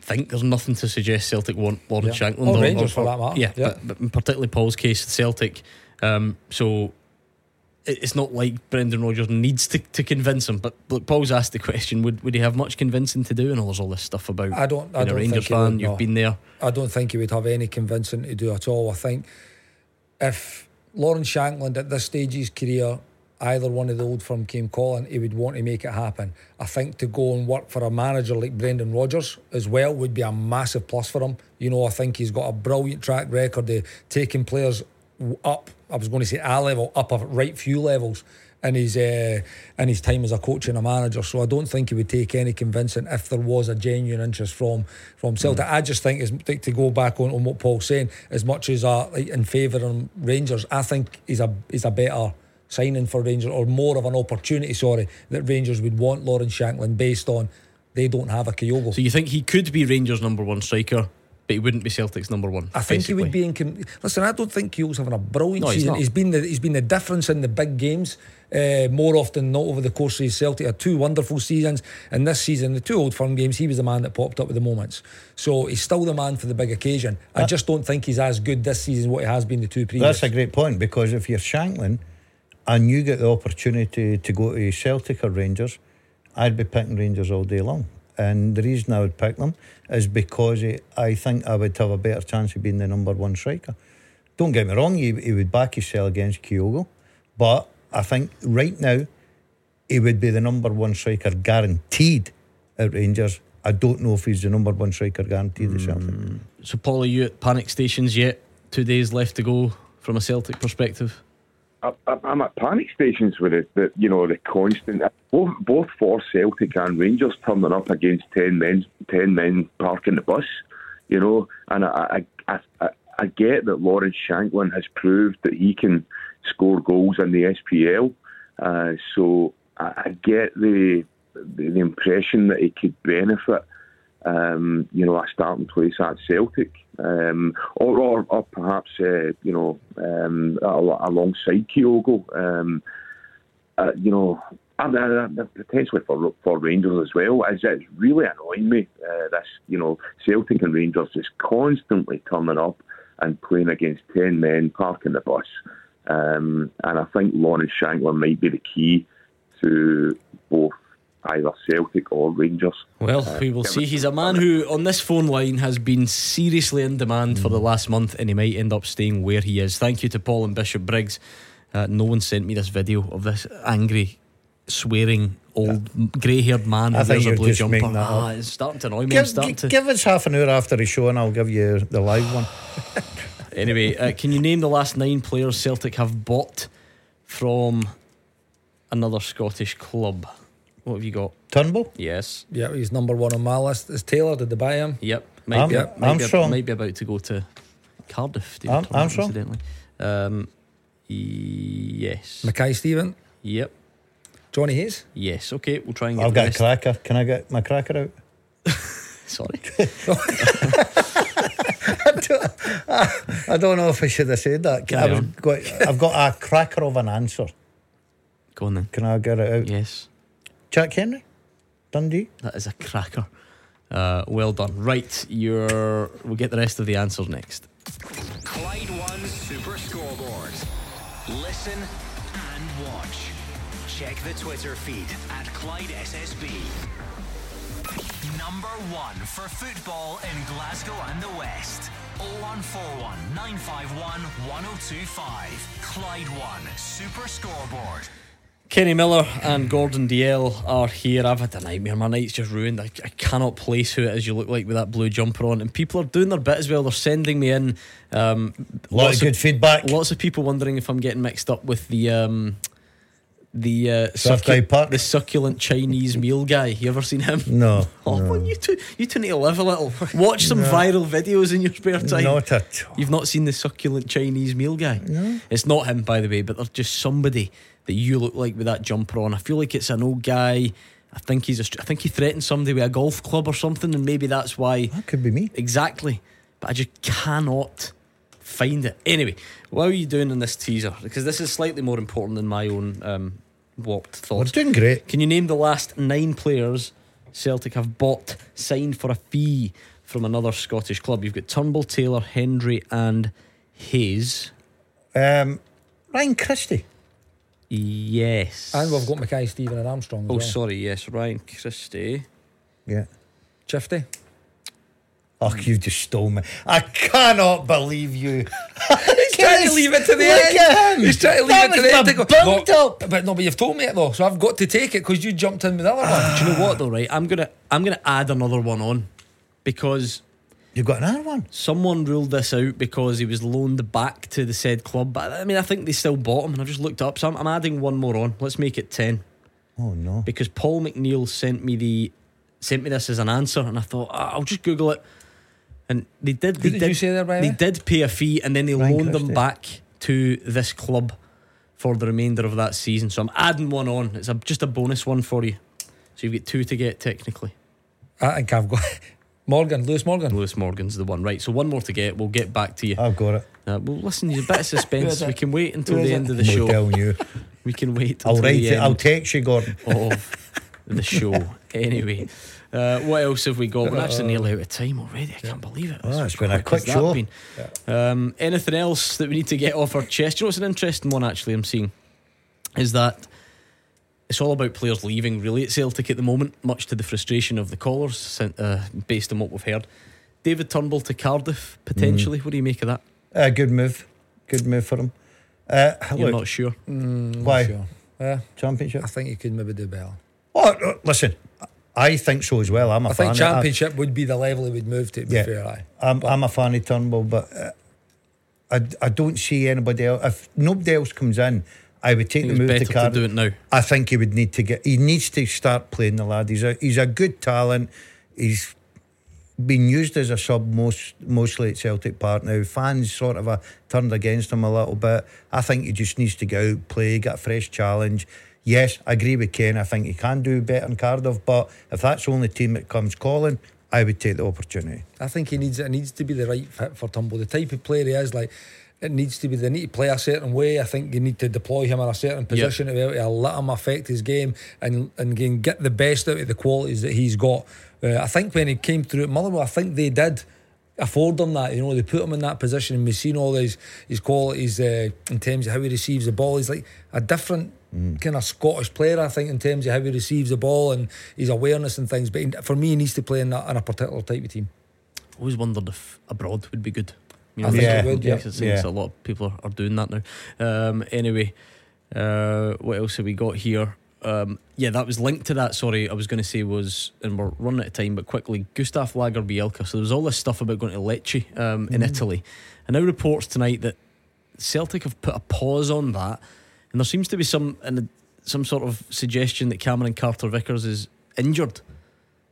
think there's nothing to suggest Celtic want Lawrence Yeah. Shankland Or Rangers for that matter. Yeah, Yeah. But, but particularly Paul's case, Celtic. Um, so it- it's not like Brendan Rodgers needs to, to convince him. But look, Paul's asked the question: Would would he have much convincing to do? And all there's all this stuff about. I don't. I don't Rangers think fan. would, You've been there. I don't think he would have any convincing to do at all. I think if Lawrence Shankland at this stage of his career, either one of the old firm came calling, he would want to make it happen. I think to go and work for a manager like Brendan Rodgers as well would be a massive plus for him. You know, I think he's got a brilliant track record of taking players up. I was going to say A level, up a right few levels. In his uh, in his time as a coach and a manager, so I don't think he would take any convincing if there was a genuine interest from from Celtic. I just think is to to go back on, on what Paul's saying, as much as uh, like in favour of Rangers, I think he's a he's a better signing for Rangers or more of an opportunity. Sorry, that Rangers would want Lawrence Shankland based on they don't have a Kyogo. So you think he could be Rangers' number one striker, but he wouldn't be Celtic's number one? I think basically. he would be in. Con- Listen, I don't think Kyogo's having a brilliant No, he's season. not. he's been the he's been the difference in the big games uh, more often than not over the course of his Celtic. Had two wonderful seasons, and this season the two old firm games he was the man that popped up with the moments. So he's still the man for the big occasion. I just don't think he's as good this season as what he has been the two previous. That's a great point because if you're Shankland and you get the opportunity to go to Celtic or Rangers, I'd be picking Rangers all day long. And the reason I would pick them is because he, I think I would have a better chance of being the number one striker. Don't get me wrong, he, he would back himself against Kyogo, but I think right now he would be the number one striker guaranteed at Rangers. I don't know if he's the number one striker guaranteed at Celtic. Hmm. So, Paul, are you at panic stations yet? Two days left to go from a Celtic perspective. I'm at panic stations with it. The you know the constant both both for Celtic and Rangers turning up against ten men, ten men parking the bus. You know, and I I, I, I I get that Lawrence Shankland has proved that he can score goals in the SPL. Uh, so I, I get the, the the impression that he could benefit. Um, you know, a starting place at Celtic, um, or, or or perhaps uh, you know um, alongside Kyogo. Um, uh, you know, and uh, potentially for for Rangers as well. Is it's really annoying me uh, this you know Celtic and Rangers just constantly turning up and playing against ten men, parking the bus. Um, and I think Lawrence Shankland might be the key to both either Celtic or Rangers. Well, Uh, we will see. He's a man who, on this phone line, has been seriously in demand for the last month, and he might end up staying where he is. Thank you to Paul and Bishopbriggs. Uh, no one sent me this video of this angry, swearing old grey-haired man who I think wears a you're blue jumper. Ah, it's starting to annoy me. I'm Give, starting gi- to. give us half an hour after the show and I'll give you the live one. Anyway, uh, can you name the last nine players Celtic have bought from another Scottish club? What have you got? Turnbull? Yes. Yeah, he's number one on my list. Is Taylor? Did they buy him? Yep. Might, Arm- be, might, be, Armstrong. might be about to go to Cardiff. David Arm- Turnbull, Armstrong? Incidentally. Um, yes. Mackay-Steven? Yep. Johnny Hayes? Yes. Okay. We'll try and get I've the got a rest. cracker. Can I get my cracker out? Sorry. I don't know if I should have said that. Carry I've on. got, I've got a cracker of an answer. Go on then. Can I get it out? Yes. Jack Hendry? Dundee? That is a cracker. Uh, well done. Right. You're. We'll get the rest of the answers next. Clyde One Super Scoreboard. Listen and watch. Check the Twitter feed at Clyde SSB. Number one for football in Glasgow and the West. 0141 951 1025. Clyde One Super Scoreboard. Kenny Miller and Gordon Dalziel are here. I've had a nightmare. My night's just ruined. I, I cannot place who it is you look like with that blue jumper on. And people are doing their bit as well. They're sending me in um, Lot lots of good feedback. Lots of people wondering if I'm getting mixed up with the um, the uh, Park? the succulent Chinese meal guy. You ever seen him? No. Oh, no. well, you two, you two need to live a little. Watch some No. viral videos in your spare time. Not at all. You've not seen the succulent Chinese meal guy? No. It's not him, by the way, but there's just somebody that you look like with that jumper on. I feel like it's an old guy. I think he's a, I think he threatened somebody with a golf club or something, and maybe that's why. That could be me. Exactly. But I just cannot find it. Anyway, what are you doing in this teaser? Because this is slightly more important than my own um, warped We're doing great. Can you name the last nine players Celtic have bought, signed for a fee from another Scottish club? You've got Turnbull, Taylor, Hendry, and Hayes. Um, Ryan Christie. Yes. And we've got Mackay-Steven and Armstrong. As Oh, well. sorry. Yes, Ryan Christie. Yeah. Chifty. Oh, you just stole me. I cannot believe you. He's trying to leave it to the end. at him. He's trying to leave That it to the end. my to go- build no, up. But no, but you've told me it though, so I've got to take it because you jumped in with the other one. Do you know what though? Right, I'm gonna I'm gonna add another one on because You've got another one. someone ruled this out because he was loaned back to the said club. But I mean, I think they still bought him, and I've just looked up. So I'm, I'm adding one more on. Let's make it ten. Oh no. because Paul McNeil sent me the sent me this as an answer, and I thought "Ah, I'll just Google it. And they did. They Who did you say there, by the They did pay a fee, and then they Ryan loaned them Christie. back to this club for the remainder of that season. So I'm adding one on. It's a, just a bonus one for you. So you've got two to get technically. I think I've got Morgan, Lewis Morgan. Lewis Morgan's the one, right? So one more to get. We'll get back to you. I've got it. Uh, well, listen, there's a bit of suspense. we can wait until Who is the it? end of the No show. telling you. We can wait I'll until write the it. end I'll text you, Gordon. of the show. Anyway, uh, what else have we got? We're actually nearly out of time already. I can't believe it. Oh, That's it's been a quick quick show. been? Um, anything else that we need to get off our chest? You know what's an interesting one actually I'm seeing? Is that it's all about players leaving really at Celtic at the moment, much to the frustration of the callers, uh, based on what we've heard. David Turnbull to Cardiff, potentially. What do you make of that? Uh, good move. Good move for him. Uh, You're look, not sure. Mm, not Why? sure. Yeah, championship. I think you could maybe do better. Oh, uh, listen, I think so as well. I'm a I fan. think of- championship would be the level he would move to. To Yeah. be fair, aye. I'm, I'm a fan of Turnbull, but uh, I, I don't see anybody else. If nobody else comes in, I would take think the move better to to Cardiff. do it now. I think he would need to get. He needs to start playing the lad. He's a he's a good talent. He's been used as a sub most mostly at Celtic Park now. Fans sort of uh, turned against him a little bit. I think he just needs to go out, play, get a fresh challenge. Yes, I agree with Ken. I think he can do better in Cardiff, but if that's the only team that comes calling, I would take the opportunity. I think he needs it needs to be the right fit for Turnbull. The type of player he is, like it needs to be. They need to play a certain way. I think you need to deploy him in a certain position to be able to let him affect his game and and get the best out of the qualities that he's got. Uh, I think when he came through at Motherwell, I think they did afford him that. You know, they put him in that position, and we've seen all his his qualities uh, in terms of how he receives the ball. He's like a different. Kind of Scottish player, I think, in terms of how he receives the ball and his awareness and things. But for me, he needs to play in, that, in a particular type of team. I Always wondered if abroad would be good. I think it would, yeah. It seems Yeah. a lot of people are, are doing that now. Um, anyway, uh, what else have we got here? Um, yeah, that was linked to that. Sorry, I was going to say was, and we're running out of time, but quickly, Gustaf Lagerbielke. So there was all this stuff about going to Lecce um, in Mm. Italy, and now reports tonight that Celtic have put a pause on that, and there seems to be some, and some sort of suggestion that Cameron Carter Vickers is injured,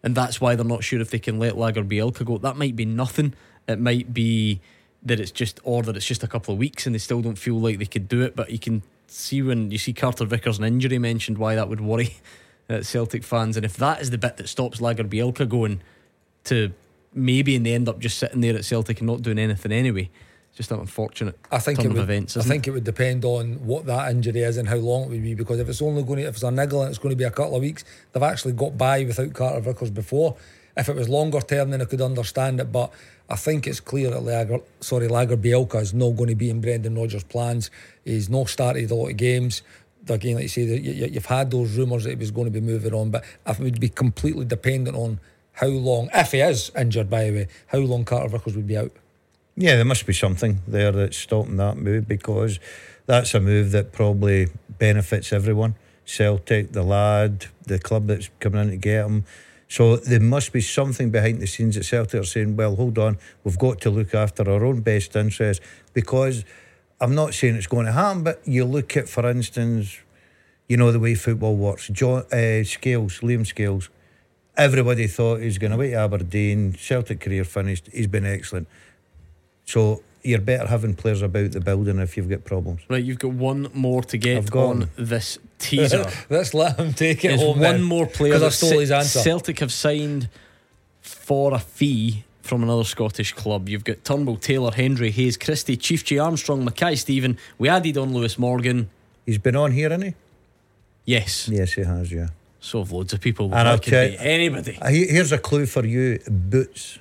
and that's why they're not sure if they can let Lagerbielke go. That might be nothing. It might be that it's just, or that it's just a couple of weeks and they still don't feel like they could do it. But you can see when you see Carter Vickers an injury mentioned, why that would worry uh, Celtic fans. And if that is the bit that stops Lagerbielke going to maybe and they end up just sitting there at Celtic and not doing anything anyway. It's just an unfortunate I think turn it of would, events. I think it would depend on what that injury is and how long it would be. Because if it's only going to, if it's a niggle and it's going to be a couple of weeks, they've actually got by without Carter Vickers before. If it was longer term, then I could understand it. But I think it's clear that Lager, sorry, Lagerbielke is not going to be in Brendan Rodgers' plans. He's not started a lot of games. Again, like you say, you, you- you've had those rumours that he was going to be moving on, but it would be completely dependent on how long, if he is injured, by the way, how long Carter Vickers would be out. Yeah, there must be something there that's stopping that move because that's a move that probably benefits everyone. Celtic, the lad, the club that's coming in to get him. So there must be something behind the scenes at Celtic are saying, well, hold on, we've got to look after our own best interests because I'm not saying it's going to happen, but you look at, for instance, you know the way football works. John uh, Scales, Liam Scales, everybody thought he's going away to Aberdeen. Celtic career finished. He's been excellent. So you're better having players about the building if you've got problems. Right, you've got one more to get got on him. this teaser. Let's let him take it There's home. one then, more player because I that stole Ce- his answer. Celtic have signed for a fee from another Scottish club. You've got Turnbull, Taylor, Hendry, Hayes, Christie, Chief J Armstrong, Mackay-Steven. We added on Lewis Morgan. He's been on here, hasn't he? Yes. Yes, he has, yeah. So have loads of people. And that could be anybody. Here's a clue for you boots.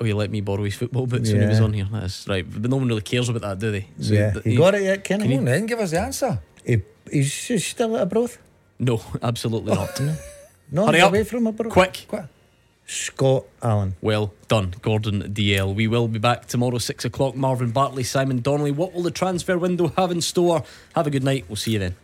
Oh, you let me borrow his football boots when he was on here. That's right. But no one really cares about that, do they? yeah. th- You got it yet, Kenny? Can you- Come on then, give us the answer. He, he's he's still at a broth? No, absolutely not. No, Hurry he's up. away from Abroad. Quick. Scott Allan. Well done, Gordon Dalziel. We will be back tomorrow, 6 o'clock. Marvin Bartley, Simon Donnelly. What will the transfer window have in store? Have a good night. We'll see you then.